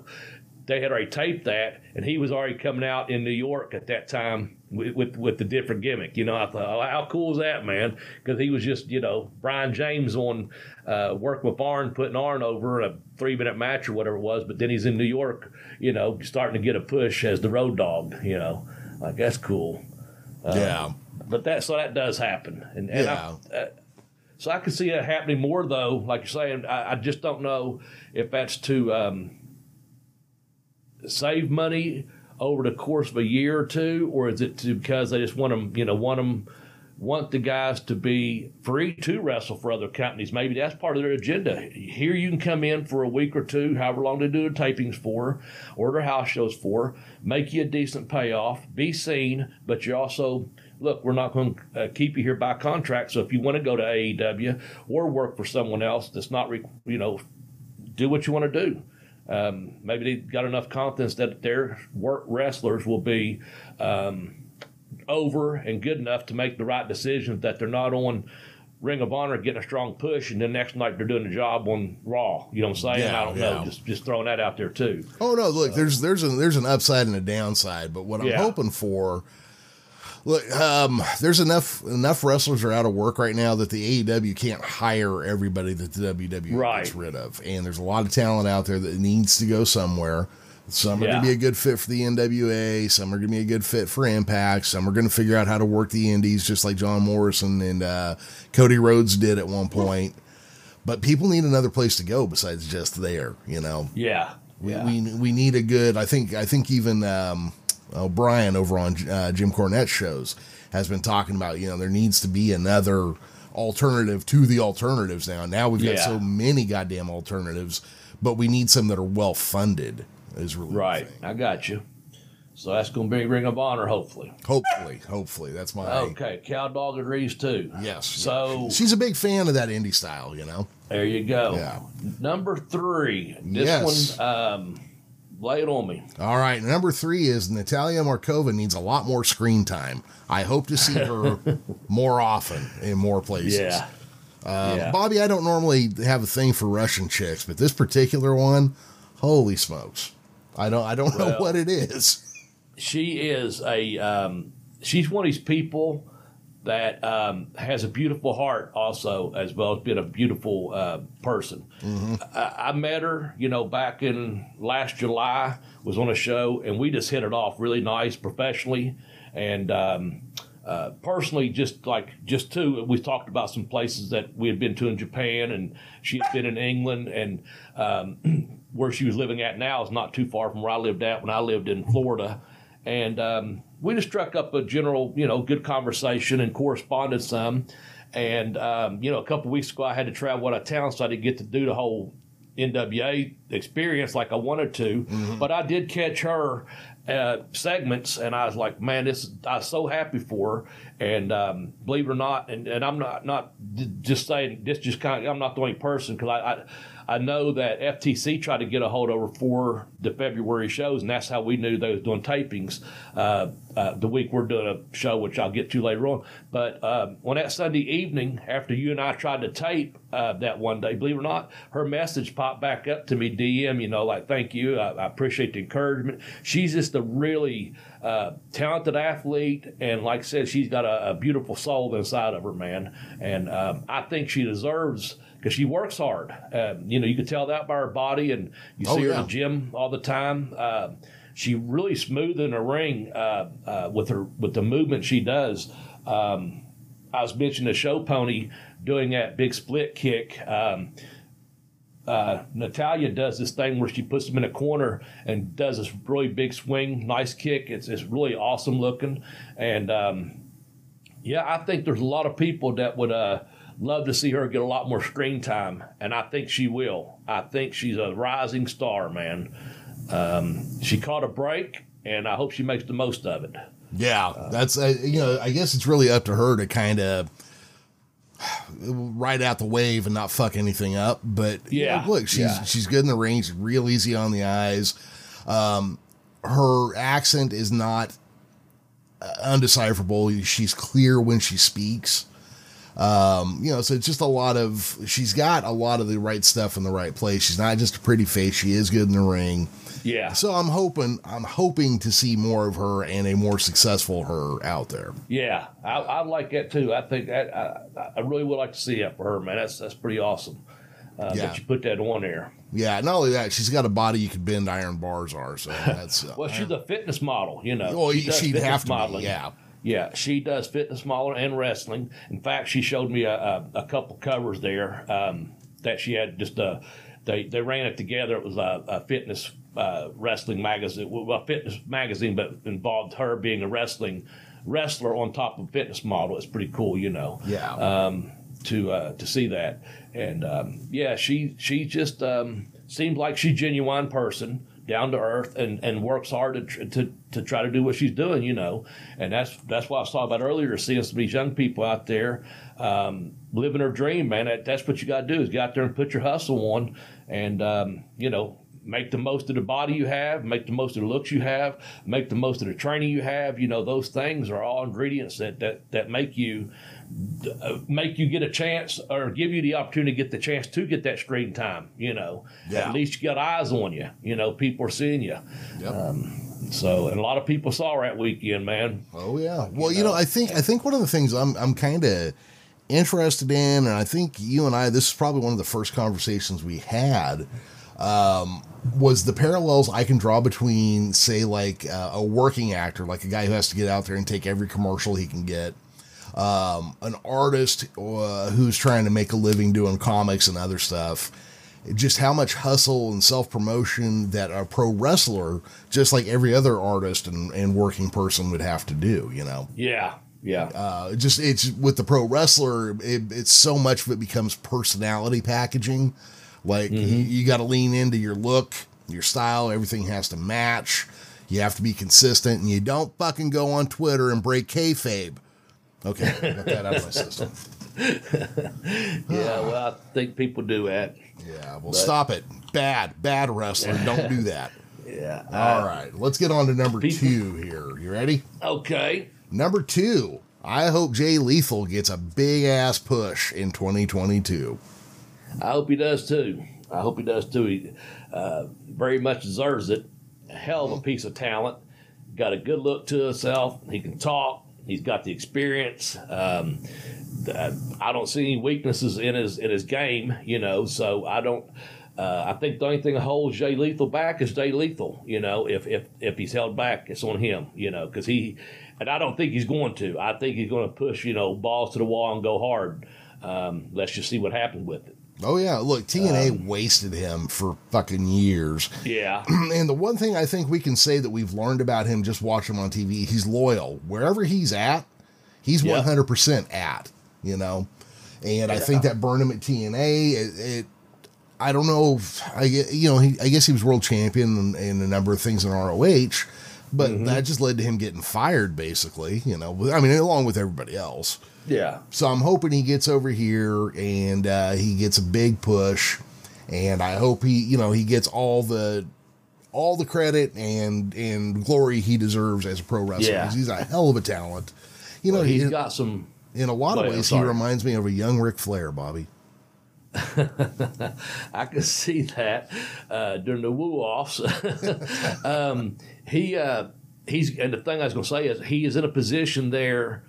they had already taped that, and he was already coming out in New York at that time with with, with the different gimmick. You know, I thought, oh, how cool is that, man? Because he was just, you know, Brian James on uh, working with Arn, putting Arn over a three minute match or whatever it was, but then he's in New York, you know, starting to get a push as the road dog. You know, like that's cool. yeah, But that so that does happen, and, and Yeah. I, uh, so I can see that happening more though. Like you're saying, I, I just don't know if that's too. um, save money over the course of a year or two, or is it because they just want them, you know, want them, want the guys to be free to wrestle for other companies. Maybe that's part of their agenda. Here you can come in for a week or two, however long they do the tapings for, or their house shows for, make you a decent payoff, be seen, but you're also look, we're not going to uh, keep you here by contract. So if you want to go to AEW or work for someone else that's not, you know, do what you want to do. Um, maybe they got enough confidence that their work wrestlers will be um, over and good enough to make the right decisions. That they're not on Ring of Honor getting a strong push, and then next night they're doing a job on Raw. You know what I'm saying? Yeah, I don't yeah. know. Just just throwing that out there too. Oh no, look, there's there's a there's an upside and a downside, but what I'm hoping for look, um, there's enough enough wrestlers are out of work right now that the AEW can't hire everybody that the WWE Right. gets rid of. And there's a lot of talent out there that needs to go somewhere. Some are Yeah. gonna be a good fit for the NWA, some are gonna be a good fit for Impact, some are gonna figure out how to work the indies just like John Morrison and uh, Cody Rhodes did at one point. But people need another place to go besides just there, you know. Yeah. We, Yeah. we we need a good. I think I think even um, O'Brien over on uh, Jim Cornette's shows has been talking about. You know, there needs to be another alternative to the alternatives now. Now we've got Yeah. so many goddamn alternatives, but we need some that are well funded. Is really right. I got you. So that's going to be Ring of Honor, hopefully. Hopefully, hopefully that's my. Okay. Cow Dog agrees too. Yes. So She's a big fan of that indie style. You know. there you go. Yeah. Number three. This Yes. one, um, lay it on me. All right, number three is Natalia Markova needs a lot more screen time. I hope to see her more often in more places. Yeah. Uh, Yeah. Bobby, I don't normally have a thing for Russian chicks, but this particular one, holy smokes! I don't, I don't know what it is. she is a um, she's one of these people that um, has a beautiful heart also as well as being a beautiful uh, person. I, I met her you know back in last july was on a show and we just hit it off really nice professionally. And um, uh, personally just like just too we talked about some places that we had been to in japan and she had been in england and um, where she was living at now is not too far from where i lived at when i lived in florida. And um, we just struck up a general, you know, good conversation and corresponded some. And um, you know, a couple weeks ago, I had to travel out of town, so I didn't get to do the whole NWA experience like I wanted to. But I did catch her uh, segments, and I was like, man, this I was so happy for her. And um, believe it or not, and, and I'm not not just saying this, just kind of I'm not the only person because I. I I know that FTC tried to get a hold over for the February shows, and that's how we knew they was doing tapings. Uh, uh, the week we're doing a show, which I'll get to later on. But uh, on that Sunday evening, after you and I tried to tape uh, that one day, believe it or not, her message popped back up to me DM. You know, like thank you, I, I appreciate the encouragement. She's just a really uh, talented athlete, and like I said, she's got a, a beautiful soul inside of her, man. And um, I think she deserves because she works hard. Um, you know, you can tell that by her body, and you Oh, see her yeah. in the gym all the time. Uh, she really smooth in the ring uh, uh, with her with the movement she does. Um, I was mentioning the show pony doing that big split kick. Um, uh, Natalia does this thing where she puts them in a corner and does this really big swing, nice kick. It's it's really awesome looking, and um, yeah, I think there's a lot of people that would uh, love to see her get a lot more screen time, and I think she will. I think she's a rising star, man. Um, she caught a break, and I hope she makes the most of it. Yeah, that's uh, you know, I guess it's really up to her to kind of ride out the wave and not fuck anything up. But you know, Yeah, look, she's yeah. she's good in the ring. She's real easy on the eyes. Um, her accent is not uh, undecipherable. She's clear when she speaks. Um, you know, so it's just a lot of she's got a lot of the right stuff in the right place. She's not just a pretty face. She is good in the ring. Yeah, So I'm hoping I'm hoping to see more of her and a more successful her out there. yeah, I, I like that too. I think that I, I really would like to see that for her, man. That's that's pretty awesome. Uh, Yeah. That you put that on there. Yeah, not only that, she's got a body you could bend iron bars are. So that's uh, Well, she's a fitness model, you know. well, She she'd have to be. modeling. Yeah, Yeah, she does fitness modeling and wrestling. In fact, she showed me a, a, a couple covers there um, that she had just uh they they ran it together. It was a, a fitness uh, wrestling magazine, well, a fitness magazine, but involved her being a wrestling wrestler on top of fitness model. It's pretty cool, you know. yeah. Um, to uh, to see that, and um, yeah, she she just um, seems like she's a genuine person, down to earth, and, and works hard to, to to try to do what she's doing, you know. And that's that's what I was talking about earlier, seeing some of these young people out there um, living their dream, man. That, that's what you got to do is get out there and put your hustle on, and um, you know. Make the most of the body you have, make the most of the looks you have, make the most of the training you have. You know, those things are all ingredients that, that, that make you make you get a chance or give you the opportunity to get the chance to get that screen time. You know, Yeah. at least you got eyes on you. You know, people are seeing you. Yep. So, and a lot of people saw that weekend, man. oh yeah. Well, you know, I think I think one of the things I'm I'm kind of interested in, and I think you and I, this is probably one of the first conversations we had. Um, was the parallels I can draw between, say, like uh, a working actor, like a guy who has to get out there and take every commercial he can get, um, an artist uh, who's trying to make a living doing comics and other stuff. Just how much hustle and self promotion that a pro wrestler, just like every other artist and, and working person, would have to do, you know? Yeah, yeah, Uh, just it's with the pro wrestler, it, it's so much of it becomes personality packaging. Like you, you got to lean into your look, your style, everything has to match. You have to be consistent, and you don't fucking go on Twitter and break kayfabe. Okay, got that out of my system. yeah. Well, I think people do that. Yeah, well, stop it. Bad, bad wrestler. Don't do that. Yeah. All right, let's get on to number People- two here. You ready? Okay. Number two. I hope Jay Lethal gets a big ass push in 2022. I hope he does too. I hope he does too. He uh, very much deserves it. A hell of a piece of talent. Got a good look to himself. He can talk. He's got the experience. Um, I don't see any weaknesses in his in his game, you know. So I don't. Uh, I think the only thing that holds Jay Lethal back is Jay Lethal. You know, if if if he's held back, it's on him. You know, because he, and I don't think he's going to. I think he's going to push you know balls to the wall and go hard. Um, let's just see what happens with it. Oh yeah, look, TNA um, wasted him for fucking years. Yeah. and the one thing I think we can say that we've learned about him just watching him on TV, he's loyal. Wherever he's at, he's one hundred percent at. You know, and yeah. I think that burned him at TNA. It, it I don't know. If, I you know he I guess he was world champion in a number of things in ROH, but mm-hmm. that just led to him getting fired basically. You know, I mean along with everybody else. Yeah. So I'm hoping he gets over here and uh, he gets a big push, and I hope he, you know, he gets all the all the credit and and glory he deserves as a pro wrestler. Yeah. He's a hell of a talent. You know, well, he's he, got some. In a lot of ways, he reminds me of a young Ric Flair, Bobby. I can see that uh, during the woo offs. um, he uh, he's and the thing I was going to say is he is in a position there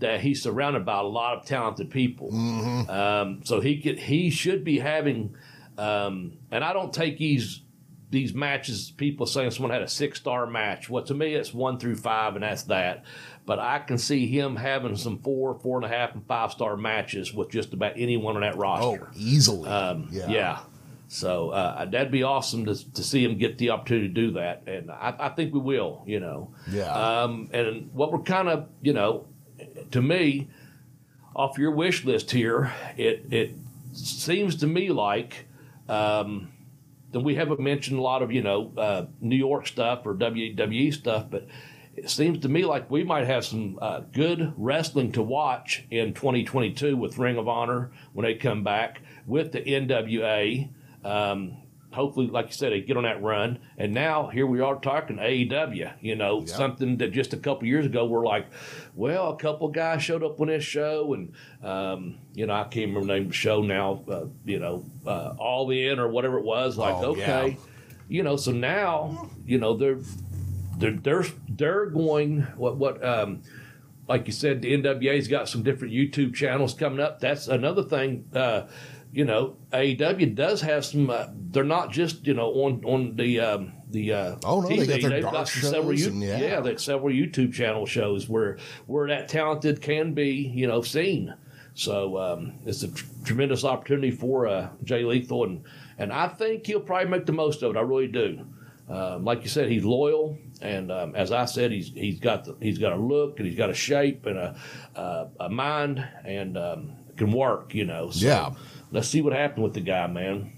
that he's surrounded by a lot of talented people. Mm-hmm. Um, so he could, he should be having, um, and I don't take these these matches. People saying someone had a six star match. Well, to me, it's one through five, and that's that. But I can see him having some four, four and a half, and five star matches with just about anyone on that roster. Oh, easily. Um, yeah. yeah. So uh, that'd be awesome to, to see him get the opportunity to do that, and I, I think we will. You know, yeah. Um, and what we're kind of, you know, to me, off your wish list here, it it seems to me like um, that we haven't mentioned a lot of you know uh, New York stuff or WWE stuff, but it seems to me like we might have some uh, good wrestling to watch in 2022 with Ring of Honor when they come back with the NWA. Um, hopefully, like you said, they get on that run. And now here we are talking AEW, you know, something that just a couple years ago we're like, well, a couple guys showed up on this show, and, um, you know, I can't remember the name of the show now, uh, you know, uh, All In or whatever it was. Like, oh, okay. Yeah. You know, so now, you know, they're, they're, they're, they're going, what, what, um, like you said, the NWA's got some different YouTube channels coming up. That's another thing. Uh, you know, AEW does have some. Uh, they're not just you know on on the um, the uh, oh no, TV. they got their They've got several and, yeah, yeah, they several YouTube channel shows where where that talented can be you know seen. So um, it's a tr- tremendous opportunity for uh, Jay Lethal, and and I think he'll probably make the most of it. I really do. Um, like you said, he's loyal, and um, as I said, he's he's got the, he's got a look, and he's got a shape, and a uh, a mind, and um, can work. You know, so, yeah let's see what happened with the guy, man.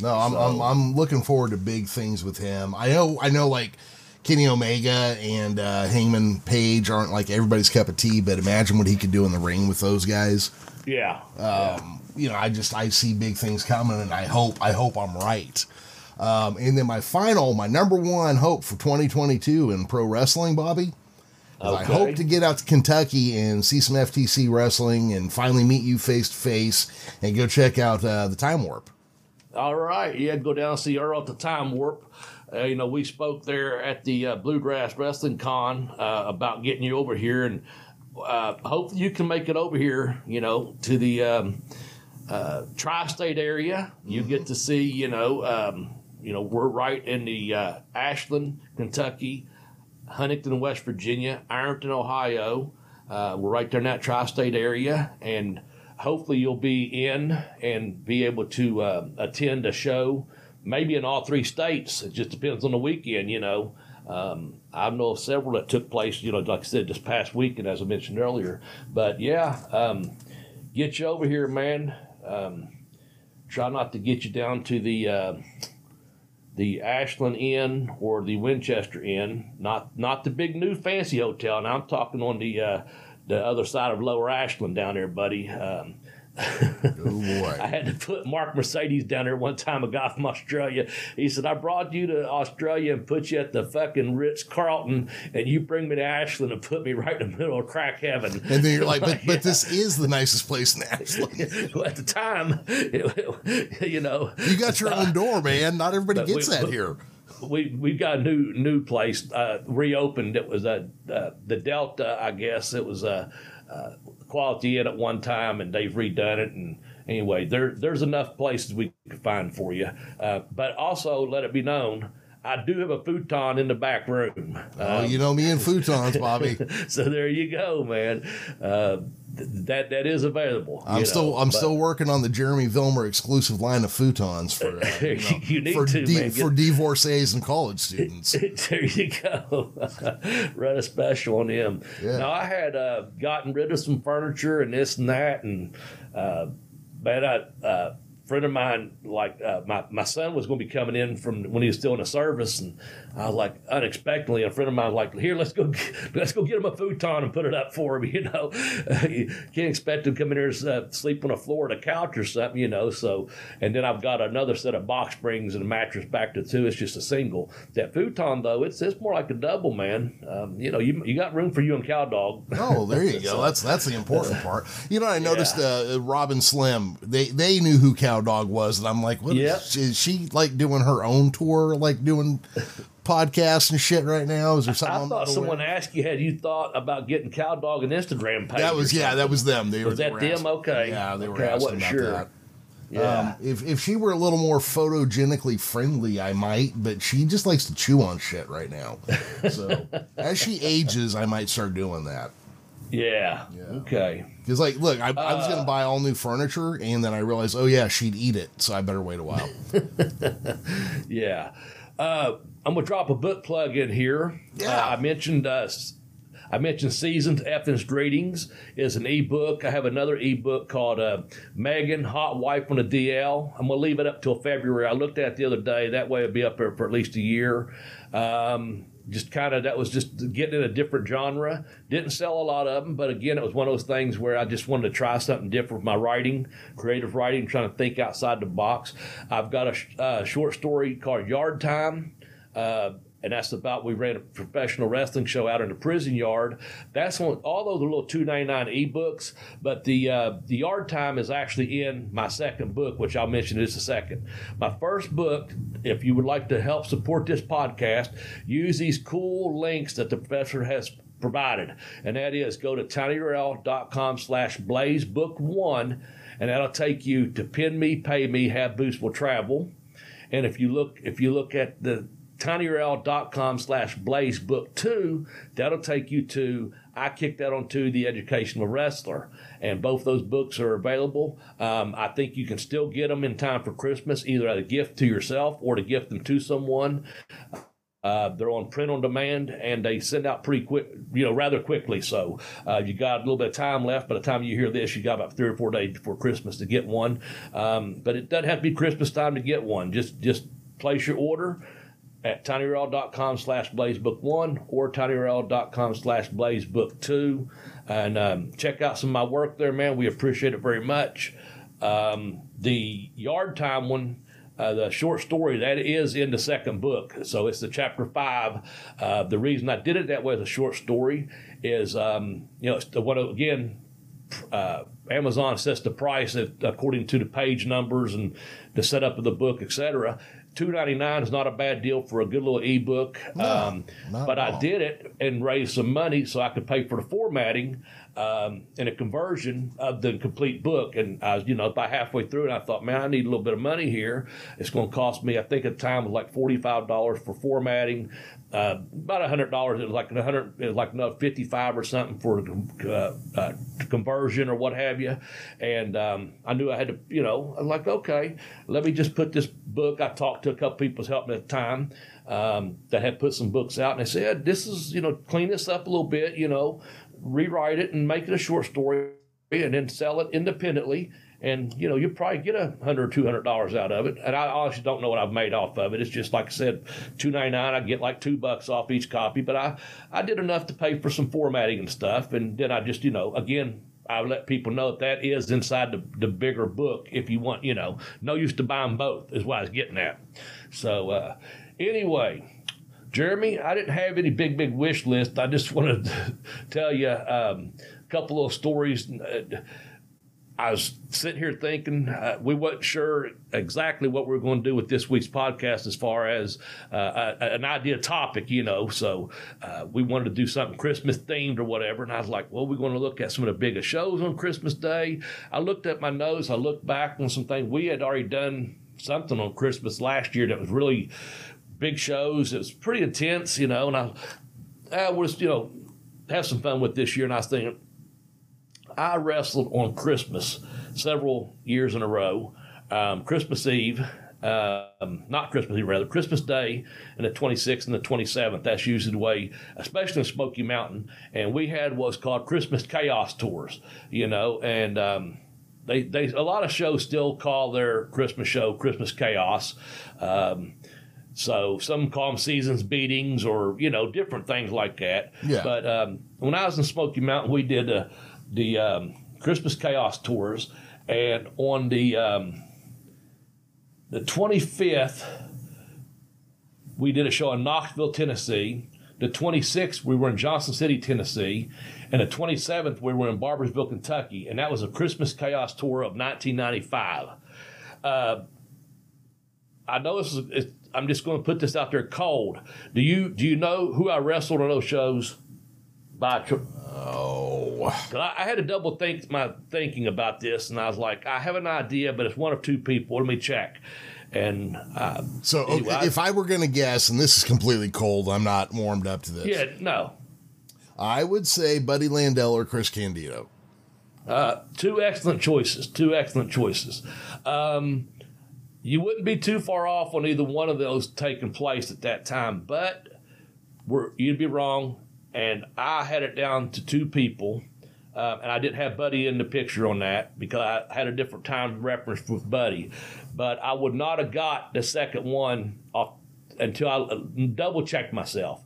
No, I'm, so. I'm, I'm looking forward to big things with him. I know I know like Kenny Omega and uh, Hangman Page aren't like everybody's cup of tea, but imagine what he could do in the ring with those guys. Yeah. Um, yeah. You know, I just I see big things coming, and I hope I hope I'm right. Um, and then my final, my number one hope for 2022 in pro wrestling, Bobby, Okay. I hope to get out to Kentucky and see some FTC wrestling and finally meet you face to face and go check out uh, the Time Warp. All right, yeah, go down and see Earl at the Time Warp. Uh, you know, we spoke there at the uh, Bluegrass Wrestling Con uh, about getting you over here, and uh, hopefully you can make it over here. You know, to the um, uh, tri-state area. You mm-hmm. get to see. You know, um, you know, we're right in the Ashland, Kentucky Huntington, West Virginia, Ironton, Ohio. Uh, we're right there in that tri state area, and hopefully you'll be in and be able to uh, attend a show, maybe in all three states. It just depends on the weekend, you know. Um, I know of several that took place, you know, like I said, this past weekend, as I mentioned earlier. But yeah, um, get you over here, man. Um, try not to get you down to the. Uh, the Ashland Inn or the Winchester Inn, not not the big new fancy hotel. Now I'm talking on the uh, the other side of Lower Ashland down there, buddy. Um, oh boy! I had to put Mark Mercedes down there one time. A guy from Australia. He said, "I brought you to Australia and put you at the fucking Ritz Carlton, and you bring me to Ashland and put me right in the middle of crack heaven." And then you're like, "But, but this is the nicest place in Ashland." well, at the time, it, you know, you got your own door, man. Not everybody gets we, that here. we we've got a new new place uh, reopened. It was a uh, the Delta, I guess. It was a, a Quality Inn at one time, and they've redone it. And anyway, there there's enough places we can find for you. Uh, but also, let it be known. I do have a futon in the back room. Oh, you know me and futons, Bobby. so there you go, man. Uh, th- that that is available. I'm still know, I'm but- still working on the Jeremy Vilmer exclusive line of futons for uh, you, know, You need for, to, for divorcees and college students. there you go. Run a special on him. Yeah. Now I had uh, gotten rid of some furniture and this and that, and uh, man, I, uh, friend of mine, like uh, my my son was going to be coming in from when he was still in the service, and I was like unexpectedly, a friend of mine was like, "Here, let's go, let's go get him a futon and put it up for him." You know, you can't expect him to come in here and uh, sleep on the floor or the couch or something, you know. So, and then I've got another set of box springs and a mattress back to two. It's just a single. That futon though, it's it's more like a double, man. Um, you know, you you got room for you and cow dog. Oh, there you go. That's that's the important part. You know, I noticed uh, Robin Slim. They they knew who Cow Dog was, and I'm like, what Yeah. is, is she like doing her own tour, like doing podcasts and shit right now? Is there something? I thought someone asked you had you thought about getting cow dog an Instagram page. That was yeah, that was them. They Was were, they that were them? Okay. Yeah, they were Okay, I asking wasn't about sure. that. Yeah. Um, if if she were a little more photogenically friendly, I might, but she just likes to chew on shit right now. So as she ages, I might start doing that. yeah. Yeah. Okay. Because like, look, I, I was Uh. gonna buy all new furniture, and then I realized, oh yeah, she'd eat it, so I better wait a while. Yeah. Uh, I'm gonna drop a book plug in here. Yeah. Uh, I mentioned uh, s- I mentioned Seasons Effins Greetings is an ebook. I have another ebook called uh, Megan Hot Wife on the DL. I'm gonna leave it up till February. I looked at it the other day. That way it'll be up there for at least a year. Um, just kind of that was just getting in a different genre. Didn't sell a lot of them, but again, it was one of those things where I just wanted to try something different with my writing, creative writing, trying to think outside the box. I've got a sh- uh, short story called Yard Time. Uh, and that's about we ran a professional wrestling show out in the prison yard. That's one. All those are little two ninety nine ebooks, but the uh, the yard time is actually in my second book, which I'll mention in just a second. My first book, if you would like to help support this podcast, use these cool links that the professor has provided, and that is go to tinyurl.com slash blaze book one, and that'll take you to pin me, pay me, have boost will travel. And if you look, if you look at the tinyurl.com slash blaze book two, that'll take you to I kicked that onto the educational wrestler, and both those books are available. Um, I think you can still get them in time for Christmas, either as a gift to yourself or to gift them to someone. Uh, they're on print on demand and they send out pretty quick, you know, rather quickly. So uh, you got a little bit of time left. By the time you hear this, you got about three or four days before Christmas to get one. Um, but it doesn't have to be Christmas time to get one. Just just place your order at tinyurl.com slash blazebook1 or tinyurl.com slash blazebook2 and um, check out some of my work there man. We appreciate it very much. Um, the yard time one uh, the short story that is in the second book. So it's the chapter five. Uh, the reason i did it that way as a short story is um, you know the one again uh, Amazon sets the price according to the page numbers and the setup of the book, etc. Two ninety nine is not a bad deal for a good little ebook. um, but I did it and raised some money so I could pay for the formatting um, and a conversion of the complete book. And I was, you know, by halfway through it, I thought, man, I need a little bit of money here. It's going to cost me, I think at the time, was like forty five dollars for formatting, uh, about hundred dollars. It was like a hundred, like another fifty five or something for uh, uh, conversion or what have you. And um, I knew I had to, you know, I'm like, okay, let me just put this book. I talked to a couple people who's helped me at the time um, that had put some books out, and they said, this is, you know, clean this up a little bit, you know, rewrite it and make it a short story, and then sell it independently. And you know, you probably get a hundred or two hundred dollars out of it. And I honestly don't know what I've made off of it. It's just like I said, two ninety nine. I get like two bucks off each copy, but I I did enough to pay for some formatting and stuff. And then I just you know again I let people know that that is inside the, the bigger book if you want, you know, no use to buy them both is what I was getting at. So, uh, anyway, Jeremy, I didn't have any big, big wish list. I just wanted to tell you um, a couple of stories. Uh, I was sitting here thinking uh, we weren't sure exactly what we were going to do with this week's podcast as far as uh, a, an idea topic, you know. So uh, we wanted to do something Christmas themed or whatever. And I was like, well, we're going to look at some of the biggest shows on Christmas Day. I looked at my notes. I looked back on some things we had already done something on Christmas last year that was really big shows. It was pretty intense, you know. And I, I was, you know, have some fun with this year. And I was thinking I wrestled on Christmas several years in a row. Um, Christmas Eve, um, not Christmas Eve, rather, Christmas Day and the 26th and the 27th. That's usually the way, especially in Smoky Mountain. And we had what's called Christmas Chaos Tours, you know, and um, they, they a lot of shows still call their Christmas show Christmas Chaos. Um, so some call them seasons beatings or, you know, different things like that. Yeah. But um, when I was in Smoky Mountain, we did a the um, Christmas Chaos tours, and on the um, the 25th, we did a show in Knoxville, Tennessee. The 26th, we were in Johnson City, Tennessee. And the 27th, we were in Barbourville, Kentucky. And that was a Christmas Chaos tour of 1995. Uh, I know this is, I'm just going to put this out there cold. Do you do you know who I wrestled on those shows? By Oh, I, I had to double think my thinking about this, and I was like, I have an idea, but it's one of two people. Let me check. And uh, so Anyway, I- if I were going to guess, and this is completely cold, I'm not warmed up to this. yeah, no, I would say Buddy Landel or Chris Candido. uh, two excellent choices. Two excellent choices. Um, you wouldn't be too far off on either one of those taking place at that time, but we're, you'd be wrong. And I had it down to two people. Um, and I didn't have Buddy in the picture on that because I had a different time reference with Buddy. But I would not have got the second one off until I uh, double checked myself.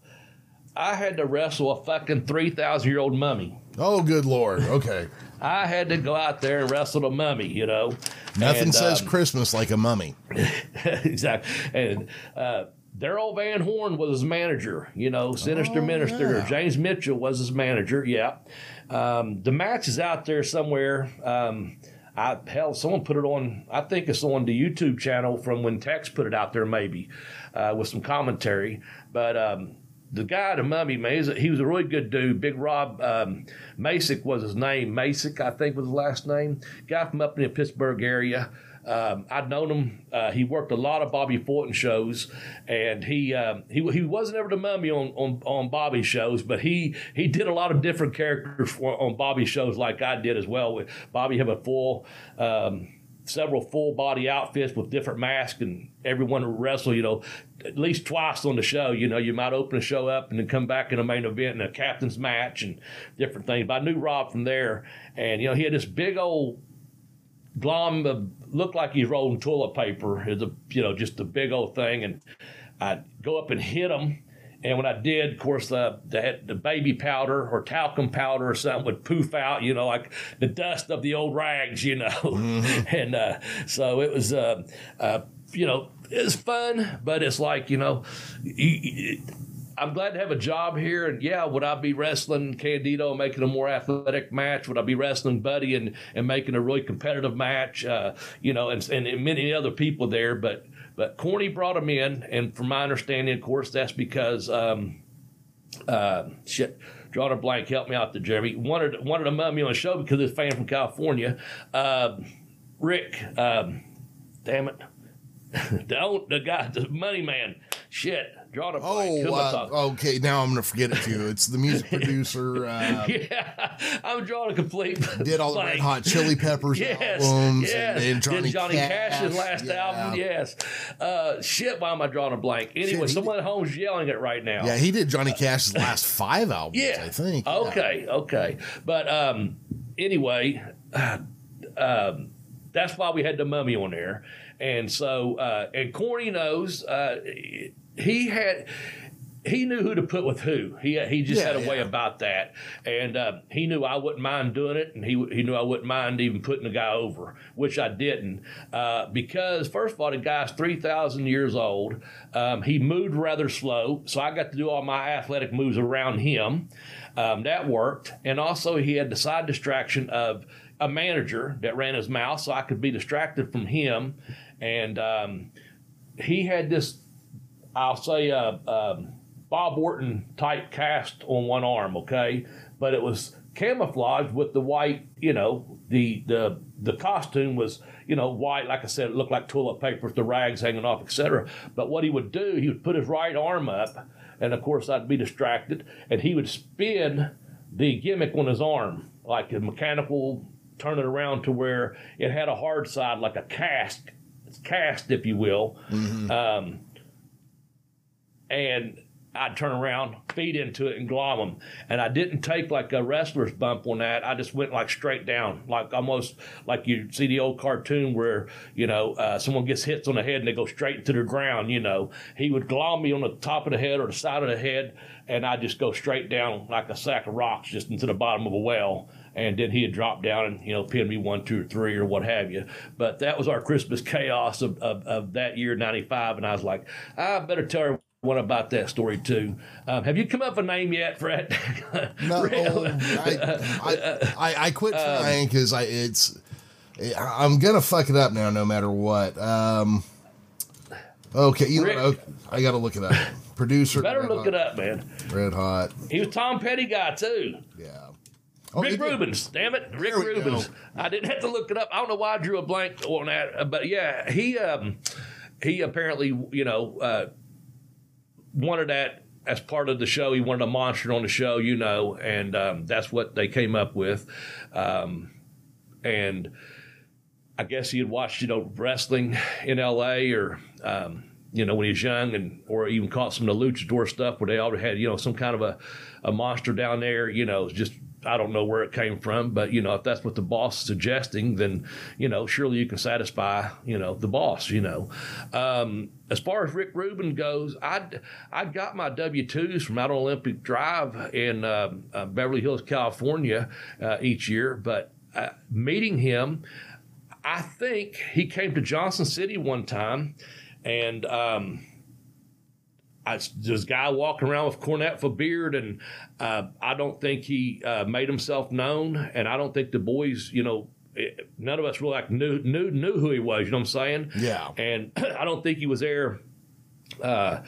I had to wrestle a fucking 3,000 year old mummy. Oh, good lord. Okay. I had to go out there and wrestle a mummy, you know. Nothing And, says um, Christmas like a mummy. exactly. And uh, Daryl Van Horn was his manager, you know, Sinister Oh, Minister. yeah. James Mitchell was his manager, yeah. Um, the match is out there somewhere. Um, I hell, someone put it on. I think it's on the YouTube channel from when Tex put it out there, maybe uh, with some commentary. But um, the guy, the mummy, man, a, he was a really good dude. Big Rob um, Masick was his name. Masick, I think, was his last name. Guy from up in the Pittsburgh area. Um, I'd known him. Uh, he worked a lot of Bobby Fulton shows, and he um, he he wasn't ever the mummy on, on on Bobby shows, but he he did a lot of different characters for, on Bobby shows, like I did as well. With Bobby have a full. Um, Several full body outfits with different masks, and everyone would wrestle. You know, at least twice on the show. You know, you might open a show up and then come back in a main event and a captain's match and different things. But I knew Rob from there, and you know, he had this big old glom uh, looked like he's rolling toilet paper. It's a you know just a big old thing, and I'd go up and hit him. And when I did, of course, uh, the, the baby powder or talcum powder or something would poof out, you know, like the dust of the old rags, you know. and uh, so it was, uh, uh, you know, it's fun, but it's like, you know, you, you- I'm glad to have a job here. And yeah, would I be wrestling Candido and making a more athletic match? Would I be wrestling Buddy and, and making a really competitive match? Uh, you know, and, and many other people there. But but Corny brought him in, and from my understanding, of course, that's because um, uh, shit. Drawing a blank, help me out there, Jeremy. Wanted wanted a mummy on the show because he's a fan from California. Uh, Rick, um, damn it, don't the guy, the money man. Shit, Oh, uh, okay. Now I'm to forget it too. It's the music producer. Uh, yeah, I'm drawing a complete. Did all the. Red Hot Chili Peppers Yes, albums yes. and, and Johnny, Did Johnny Cash. Cash's last Yeah. album? Yes. Uh, shit, why am I drawing a blank? Anyway, Shit, someone at home's yelling it right now. Yeah, he did Johnny Cash's last five albums, Yeah. I think. Yeah. Okay, okay. But um, anyway, um, that's why we had the mummy on there. And so, uh, and Corny knows uh, he had. He knew who to put with who. He he just Yeah, had a way about that, and uh, he knew I wouldn't mind doing it, and he he knew I wouldn't mind even putting the guy over, which I didn't, uh, because first of all, the guy's three thousand years old. Um, he moved rather slow, so I got to do all my athletic moves around him. Um, that worked, and also he had the side distraction of a manager that ran his mouth, so I could be distracted from him. And um, he had this, I'll say, uh, um, Bob Orton type cast on one arm, okay, but it was camouflaged with the white, you know, the the the costume was, you know, white. Like I said, it looked like toilet paper with the rags hanging off, etc. But what he would do, he would put his right arm up, and of course I'd be distracted, and he would spin the gimmick on his arm like a mechanical, turn it around to where it had a hard side, like a cast, cast, if you will. Um, and I'd turn around, feed into it, and glom them. And I didn't take like a wrestler's bump on that. I just went like straight down, like almost like you see the old cartoon where you know uh, someone gets hits on the head and they go straight into the ground. You know, he would glom me on the top of the head or the side of the head, and I just go straight down like a sack of rocks just into the bottom of a well. And then he'd drop down and you know pin me one, two, or three, or what have you. But that was our Christmas chaos of, of, of that year, '95, and I was like, I better tell her what about that story too? Um, have you come up with a name yet, Fred? No, I, I, I, I quit trying because I it's I'm gonna fuck it up now, no matter what. Um, okay, you Rick- know, I got to look it up. Producer, Better Red look Hot- it up, man. Red Hot, He was Tom Petty guy too. yeah. Oh, Rick Rubens, damn it, Rick Rubens. go. I didn't have to look it up. I don't know why I drew a blank on that, uh, but yeah, he um, he apparently you know uh, wanted that as part of the show. He wanted a monster on the show, you know, and um, that's what they came up with. Um, and I guess he had watched you know wrestling in L.A. or. Um, you know, when he was young, and or even caught some of the luchador stuff where they already had, you know, some kind of a, a monster down there. You know, just I don't know where it came from, but you know, if that's what the boss is suggesting, then you know, surely you can satisfy, you know, the boss. You know, um, as far as Rick Rubin goes, I I got my W twos from out on Olympic Drive in um uh, Beverly Hills, California, uh, each year, but uh, meeting him. I think he came to Johnson City one time, and um, I, this guy walking around with cornet for beard, and uh, I don't think he uh, made himself known, and I don't think the boys, you know, eh, none of us really like knew knew knew who he was. You know what I'm saying? Yeah. And I don't think he was there. Uh,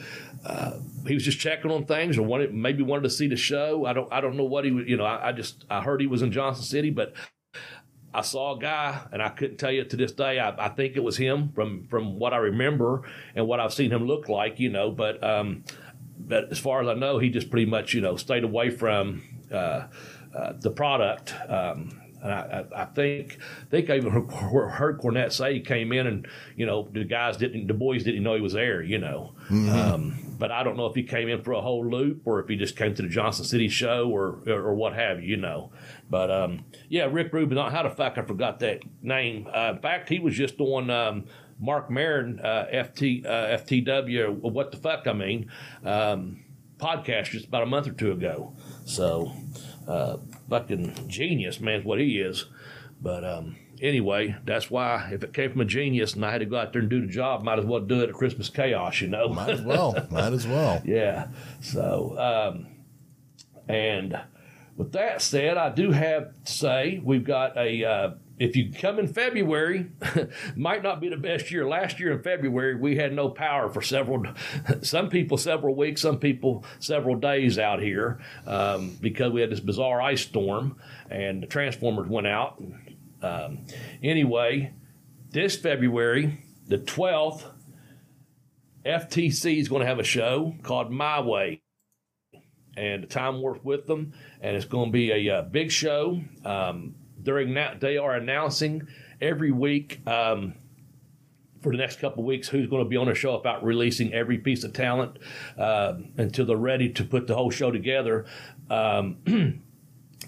uh, he was just checking on things, or wanted maybe wanted to see the show. I don't I don't know what he was. You know, I, I just I heard he was in Johnson City, but I saw a guy, and I couldn't tell you to this day. I, I think it was him from from what I remember and what I've seen him look like, you know. But um, but as far as I know, he just pretty much you know stayed away from uh, uh, the product. Um, and I, I, I think think I even heard, heard Cornette say he came in and you know the guys didn't the boys didn't know he was there, you know. Um, but I don't know if he came in for a whole loop or if he just came to the Johnson City show or or, or what have you, you know. But um, yeah, Rick Rubin. How the fuck I forgot that name? Uh, in fact, he was just on. Um, Marc Maron, uh, FT, uh, FTW, or what the fuck I mean, um, podcast just about a month or two ago. So, uh, fucking genius, man, is what he is. But um, anyway, that's why if it came from a genius and I had to go out there and do the job, might as well do it at Christmas Chaos, you know? Might as well. Might as well. Yeah. So, um, and with that said, I do have to say we've got a. Uh, if you come in February, might not be the best year. Last year in February, we had no power for several, some people several weeks, some people several days out here um, because we had this bizarre ice storm and the transformers went out. Um, anyway, this February, the 12th, FTC is going to have a show called My Way and Time Warp with them, and it's going to be a, uh big show. Um, during that, they are announcing every week um, for the next couple weeks who's going to be on the show about releasing every piece of talent uh, until they're ready to put the whole show together. Um,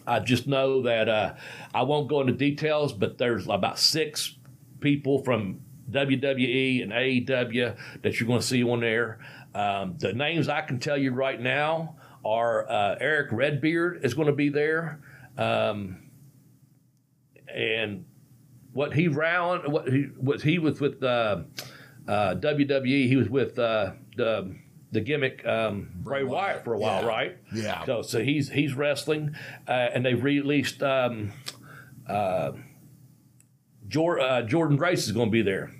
I just know that uh, I won't go into details, but there's about six people from WWE and AEW that you're going to see on there. Um, the names I can tell you right now are uh, Erick Redbeard is going to be there, um, and what he round what he was he was with uh, uh, WWE. He was with uh, the the gimmick um, Bray Wyatt for a while, Yeah. right? Yeah. So so he's he's wrestling, uh, and they've released um, uh, Jor- uh, Jordynne Grace is going to be there.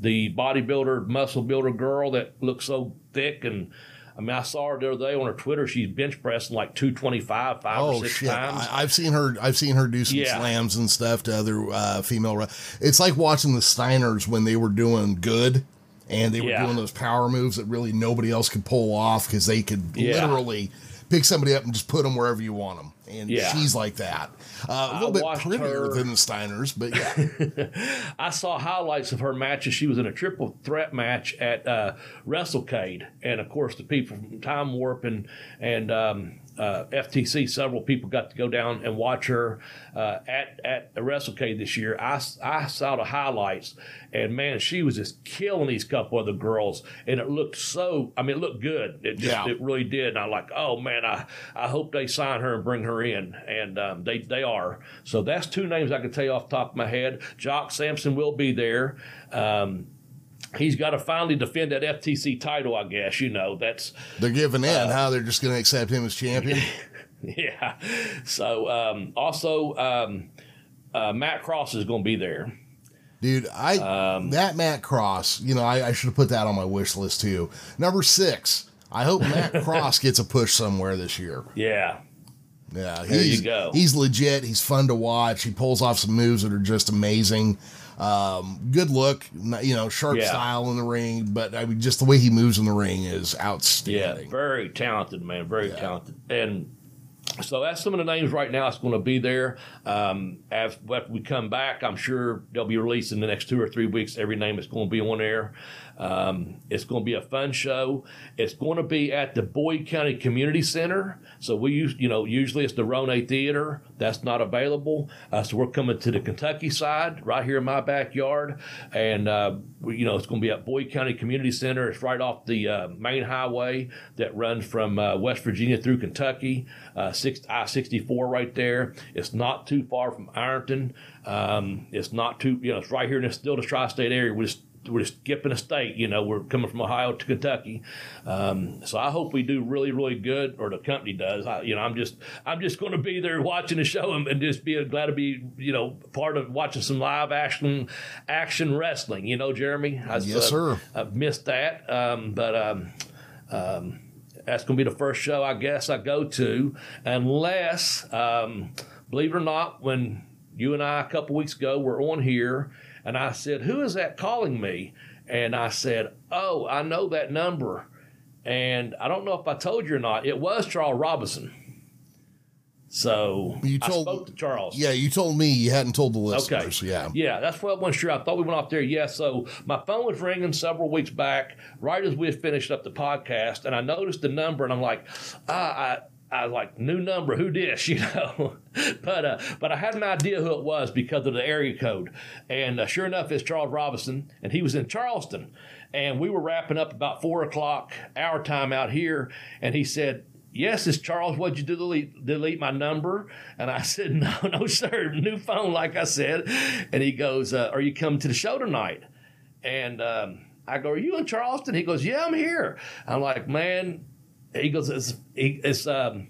The bodybuilder, muscle builder girl that looks so thick and. I mean, I saw her the other day on her Twitter. She's bench pressing like two twenty five, five Oh or six shit! times. I, I've seen her. I've seen her do some Yeah. slams and stuff to other uh, female. It's like watching the Steiners when they were doing good, and they were Yeah. doing those power moves that really nobody else could pull off because they could Yeah. literally pick somebody up and just put them wherever you want them. And Yeah. she's like that. Uh, a little I bit prettier her- than the Steiners, but yeah. I saw highlights of her matches. She was in a triple threat match at uh, WrestleCade, and of course, the people from Time Warp and and um, uh, FTC, several people got to go down and watch her uh, at at the WrestleCade this year. I, I saw the highlights, and man, she was just killing these couple of the girls, and it looked so. I mean, it looked good. It just Yeah. it really did. And I'm like, oh man, I I hope they sign her and bring her in, and um, they they are. So that's two names I can tell you off the top of my head. Jock Sampson will be there. Um, he's got to finally defend that FTC title, I guess. You know, that's They're giving in, Uh, huh? They're just going to accept him as champion. yeah. So um, also um, uh, Matt Cross is going to be there. Dude, I Um, that Matt Cross, you know, I, I should have put that on my wish list too. Number six. I hope Matt Cross gets a push somewhere this year. Yeah. Yeah, There you go. He's legit. He's fun to watch. He pulls off some moves that are just amazing. Um, good look, you know, sharp Yeah. style in the ring, but I mean, just the way he moves in the ring is outstanding. Yeah, very talented man, very talented. And so that's some of the names right now. It's going to be there. Um, as after we come back, I'm sure they'll be released in the next two or three weeks. Every name is going to be on there. Um, it's going to be a fun show. It's going to be at the Boyd County Community Center. So we use, you know, usually it's the Ro-Na Theater. That's not available. Uh, so we're coming to the Kentucky side, right here in my backyard, and uh, we, you know it's going to be at Boyd County Community Center. It's right off the uh, main highway that runs from uh, West Virginia through Kentucky. Uh, six I sixty four right there. It's not too far from Ironton. Um, it's not too, you know, it's right here in the, still the tri-state area. We're just we're just skipping a state. You know, we're coming from Ohio to Kentucky. Um, so I hope we do really, really good, or the company does. I, you know, I'm just I'm just going to be there watching the show and, and just be glad to be you know part of watching some live action action wrestling. You know, Jeremy. I, Yes, sir. I've missed that, um, but. Um, um, that's going to be the first show I guess I go to, unless, um, believe it or not, when you and I a couple weeks ago were on here, and I said, "Who is that calling me?" And I said, "Oh, I know that number." And I don't know if I told you or not. It was Charles Robinson. So You told- I spoke to Charles. Yeah, you told me you hadn't told the Okay. listeners. Yeah. Yeah, that's what I wasn't sure. I thought we went off there. Yeah, so my phone was ringing several weeks back, right as we had finished up the podcast, and I noticed the number, and I'm like, ah, I. I was like new number, who this, you know? but uh, but I had an idea who it was because of the area code, and uh, sure enough, it's Charles Robinson, and he was in Charleston, and we were wrapping up about four o'clock our time out here, and he said, Yes, it's Charles. What'd you do? Delete, delete my number? And I said, No, no, sir. New phone, like I said. And he goes, uh, Are you coming to the show tonight? And um, I go, Are you in Charleston? He goes, Yeah, I'm here. I'm like, Man, he goes, It's, he, it's um,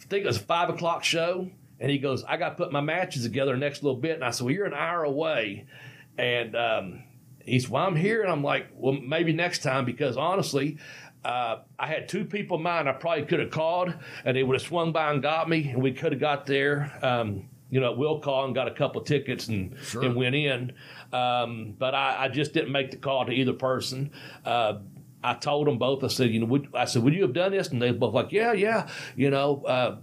I think it was a five o'clock show. And he goes, I got to put my matches together next little bit. And I said, Well, you're an hour away. And um, said, Well, I'm here. And I'm like, Well, maybe next time because honestly, uh, I had two people in mind I probably could have called, and they would have swung by and got me, and we could have got there. Um, you know, Will call and got a couple tickets and Sure. and went in, um, but I, I just didn't make the call to either person. Uh, I told them both. I said, you know, would, I said, would you have done this? And they both like, yeah, yeah, you know. Uh,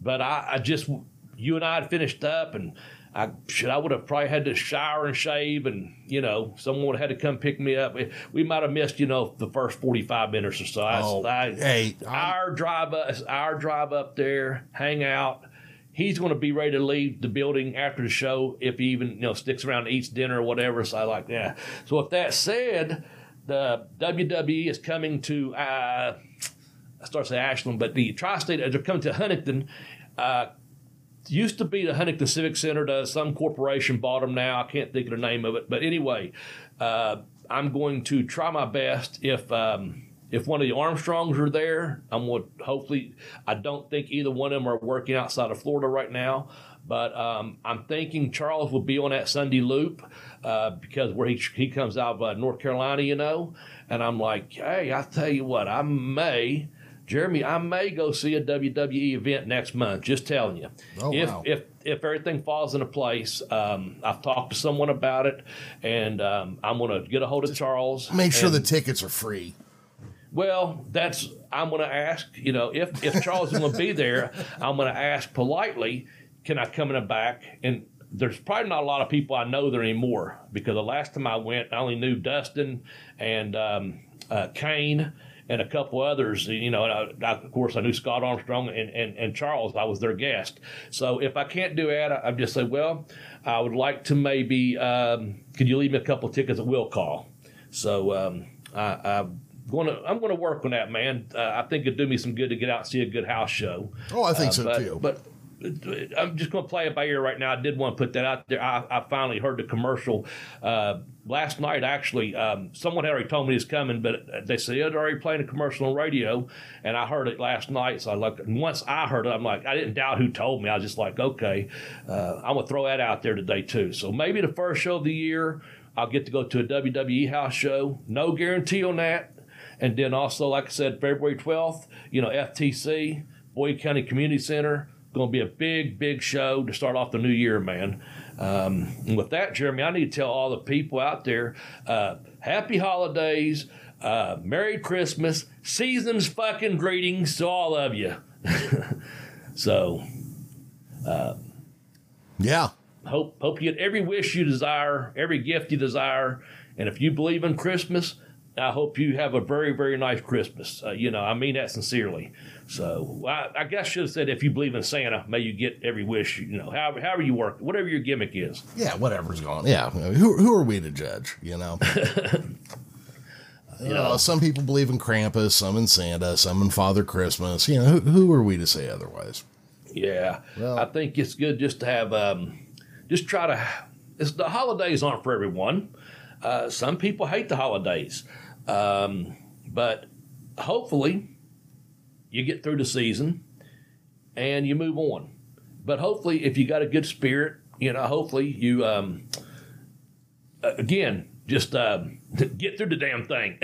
but I, I just, you and I had finished up, and I should I would have probably had to shower and shave, and you know, someone would have had to come pick me up. We might have missed, you know, the first forty five minutes or so. I, Oh, I, hey, I'm- our drive, up, our drive up there, hang out. He's going to be ready to leave the building after the show if he even you know sticks around and eats dinner or whatever. So I like yeah. So with that said, the WWE is coming to. Uh, I start to say Ashland, but the tri-state they're coming to Huntington. Uh, used to be the Huntington Civic Center. Does some corporation bought them now? I can't think of the name of it, but anyway, uh, I'm going to try my best if um, if one of the Armstrongs are there, I'm going to hopefully. I don't think either one of them are working outside of Florida right now, but um, I'm thinking Charles will be on that Sunday loop uh, because where he he comes out of uh, North Carolina, you know, and I'm like, hey, I tell you what, I may. Jeremy, I may go see a WWE event next month. Just telling you, Oh, if wow. if if everything falls into place, um, I've talked to someone about it, and um, I'm going to get a hold of Charles. Make sure and- the tickets are free. well, that's I'm going to ask. You know, if if Charles is going to be there, I'm going to ask politely, can I come in the back? And there's probably not a lot of people I know there anymore because the last time I went, I only knew Dustin and um, uh, Kane and a couple others. You know, and I, I, of course, I knew Scott Armstrong and, and, and Charles. I was their guest. So if I can't do that, I, I just say, well, I would like to maybe. Um, could you leave me a couple tickets? I will call. So um, I, I'm gonna I'm gonna work on that, man. Uh, I think it'd do me some good to get out and see a good house show. Oh, I think Uh, so but, too. But I'm just gonna play it by ear right now. I did want to put that out there. I, I finally heard the commercial uh, last night. Actually, um, someone had already told me it's coming, but they said they're already playing a commercial on radio, and I heard it last night. So I looked. And once I heard it, I'm like, I didn't doubt who told me. I was just like, okay, uh, I'm gonna throw that out there today too. So maybe the first show of the year. I'll get to go to a WWE house show. No guarantee on that. And then also, like I said, February 12th, you know, FTC, Boyd County Community Center, going to be a big, big show to start off the new year, man. Um, and with that, Jeremy, I need to tell all the people out there uh, happy holidays, uh, Merry Christmas, season's fucking greetings to all of you. so, yeah. hope hope you get every wish you desire, every gift you desire, and if you believe in Christmas, I hope you have a very very nice Christmas. Uh, you know, I mean that sincerely. So I, I guess I should have said if you believe in Santa, may you get every wish. You know, however however you work, whatever your gimmick is. Yeah, whatever's going. Yeah, who who are we to judge? You know. You know, some people believe in Krampus, some in Santa, some in Father Christmas. You know, who, who are we to say otherwise? Yeah, Well- I think it's good just to have, um, just try to. It's, the holidays aren't for everyone. Uh, some people hate the holidays, um, but hopefully, you get through the season and you move on. But hopefully, if you got a good spirit, you know, hopefully you, um, uh, again, just um, get through the damn thing.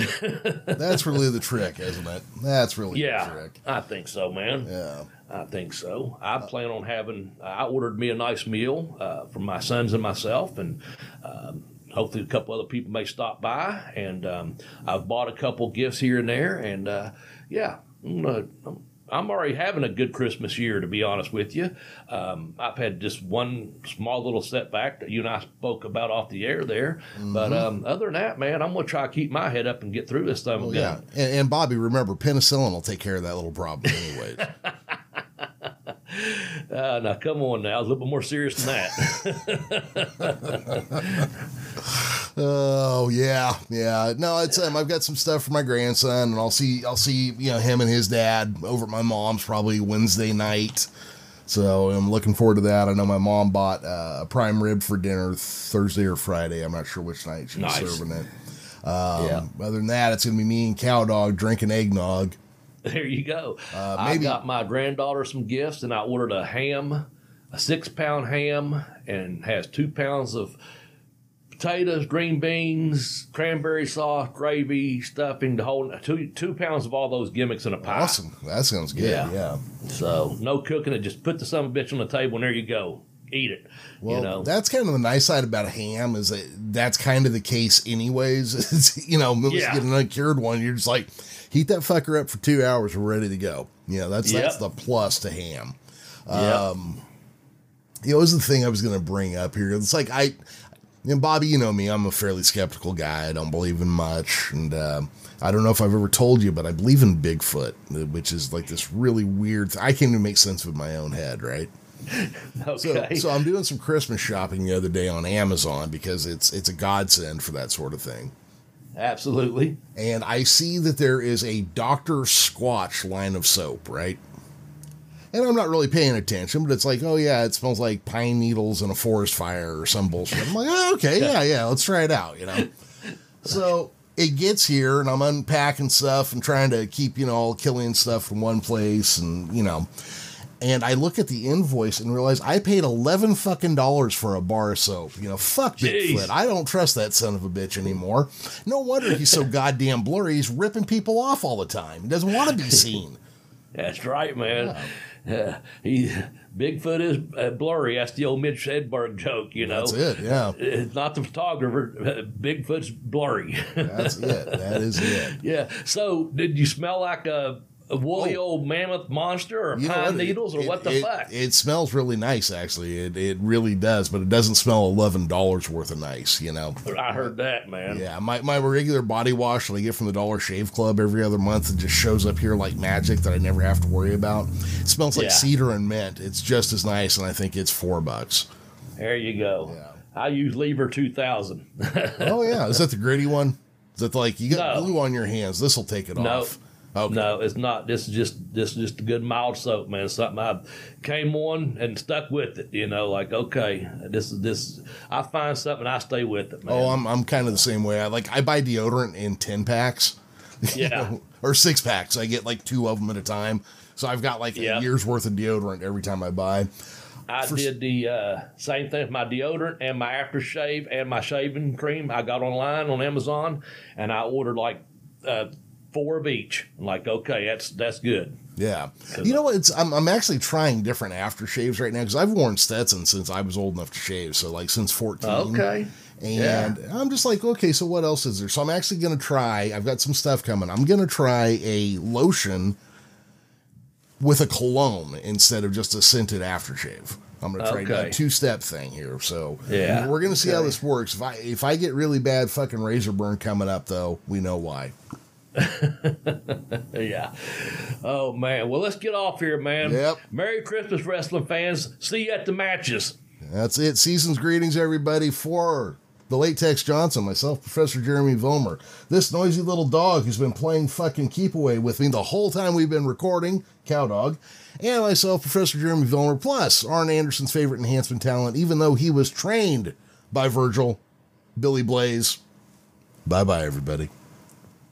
That's really the trick, isn't it? That's really the yeah, trick. I think so, man. Yeah. I think so. I plan on having. I ordered me a nice meal uh, for my sons and myself, and um, hopefully a couple other people may stop by. And um, I've bought a couple gifts here and there, and uh, yeah, I'm, I'm, already having a good Christmas year. To be honest with you, um, I've had just one small little setback that you and I spoke about off the air there, but um, other than that, man, I'm gonna try to keep my head up and get through this thing. Well, yeah. And, and Bobby, remember, penicillin will take care of that little problem, anyways. Uh, now, come on now, a little bit more serious than that. Oh yeah, yeah. No, it's um, I've got some stuff for my grandson, and I'll see I'll see you know him and his dad over at my mom's probably Wednesday night. So I'm looking forward to that. I know my mom bought uh, a prime rib for dinner Thursday or Friday. I'm not sure which night she's Nice. serving it. Um, yeah. Other than that, it's gonna be me and Cow Dog drinking eggnog. There you go. Uh, I got my granddaughter some gifts, and I ordered a ham, a six pound ham, and has two pounds of potatoes, green beans, cranberry sauce, gravy, stuffing, the whole two two pounds of all those gimmicks in a pie. Awesome. That sounds good. Yeah. Yeah. So no cooking it. Just put the son of a bitch on the table, and there you go. Eat it. Well, you know. that's kind of the nice side about ham is that that's kind of the case anyways. It's, you know, Yeah. you get an uncured one, you're just like heat that fucker up for two hours, we're ready to go. You know, that's that's the plus to ham. yeah. Um, you know, it was the thing I was going to bring up here. It's like I, and Bobby, you know me, I'm a fairly skeptical guy. I don't believe in much, and um, I don't know if I've ever told you, but I believe in Bigfoot, which is like this really weird. Th- I can't even make sense of my own head, right? So, okay. so I'm doing some Christmas shopping the other day on Amazon because it's it's a godsend for that sort of thing. Absolutely. And I see that there is a Dr. Squatch line of soap, right? And I'm not really paying attention, but it's like, oh yeah, it smells like pine needles and a forest fire or some bullshit. I'm like, oh, okay, yeah, yeah, let's try it out, you know. So it gets here and I'm unpacking stuff and trying to keep, you know, all killing stuff in one place and, you know, and I look at the invoice and realize I paid 11 fucking dollars for a bar of soap. You know, fuck Jeez. Bigfoot. I don't trust that son of a bitch anymore. No wonder he's so goddamn blurry. He's ripping people off all the time. He doesn't want to be seen. That's right, man. Yeah. he Bigfoot is uh, blurry. That's the old Mitch Hedberg joke, you know. That's it, yeah. It's not the photographer. uh, Bigfoot's blurry. That's it. That is it. yeah. So, did you smell like a, a woolly oh. old mammoth monster or Oh. You pine what? needles or It- what the it, fuck? It smells really nice, actually. It, it really does, but it doesn't smell eleven dollars worth of nice. You know. I heard that, man. Yeah, my, my regular body wash that I get from the Dollar Shave Club every other month it just shows up here like magic that I never have to worry about. It smells like Yeah. cedar and mint. It's just as nice, and I think it's four bucks. There you go. Yeah. I use Lever 2000. Oh yeah, is that the gritty one? Is that like you got No. glue on your hands? This will take it No. off. Okay. No, it's not. This is just this is just a good mild soap, man. Something I came on and stuck with it. You know, like okay, this is this. I find something, I stay with it, man. Oh, I'm I'm kind of the same way. I like I buy deodorant in ten packs. Yeah. know, or six packs. I get like two of them at a time. So I've got like Yeah. a year's worth of deodorant every time I buy. I for- did the uh, same thing with my deodorant and my aftershave and my shaving cream. I got online on Amazon and I ordered like uh, four of each. I'm like, okay, that's that's good. Yeah. You know what? It's I'm I'm actually trying different aftershaves right now because I've worn Stetson since I was old enough to shave. So like since 14. Okay. And I'm just like, okay, so what else is there? So I'm actually going to try, I've got some stuff coming. I'm going to try a lotion with a cologne instead of just a scented aftershave. I'm going to try Okay. a two step thing here. So Yeah. we're going to see how this works. If I, if I get really bad fucking razor burn coming up, though, we know why. Yeah. Oh man. Well, let's get off here, man. Yep. Merry Christmas, wrestling fans. See you at the matches. That's it. Season's greetings, everybody, for the late Tex Johnson, myself, Professor Jeremy Vollmer, this noisy little dog who's been playing fucking keep away with me the whole time we've been recording, Cowdog, and myself, Professor Jeremy Vollmer, plus Arn Anderson's favorite enhancement talent, even though he was trained by Virgil, Bobby Blaze. Bye bye, everybody.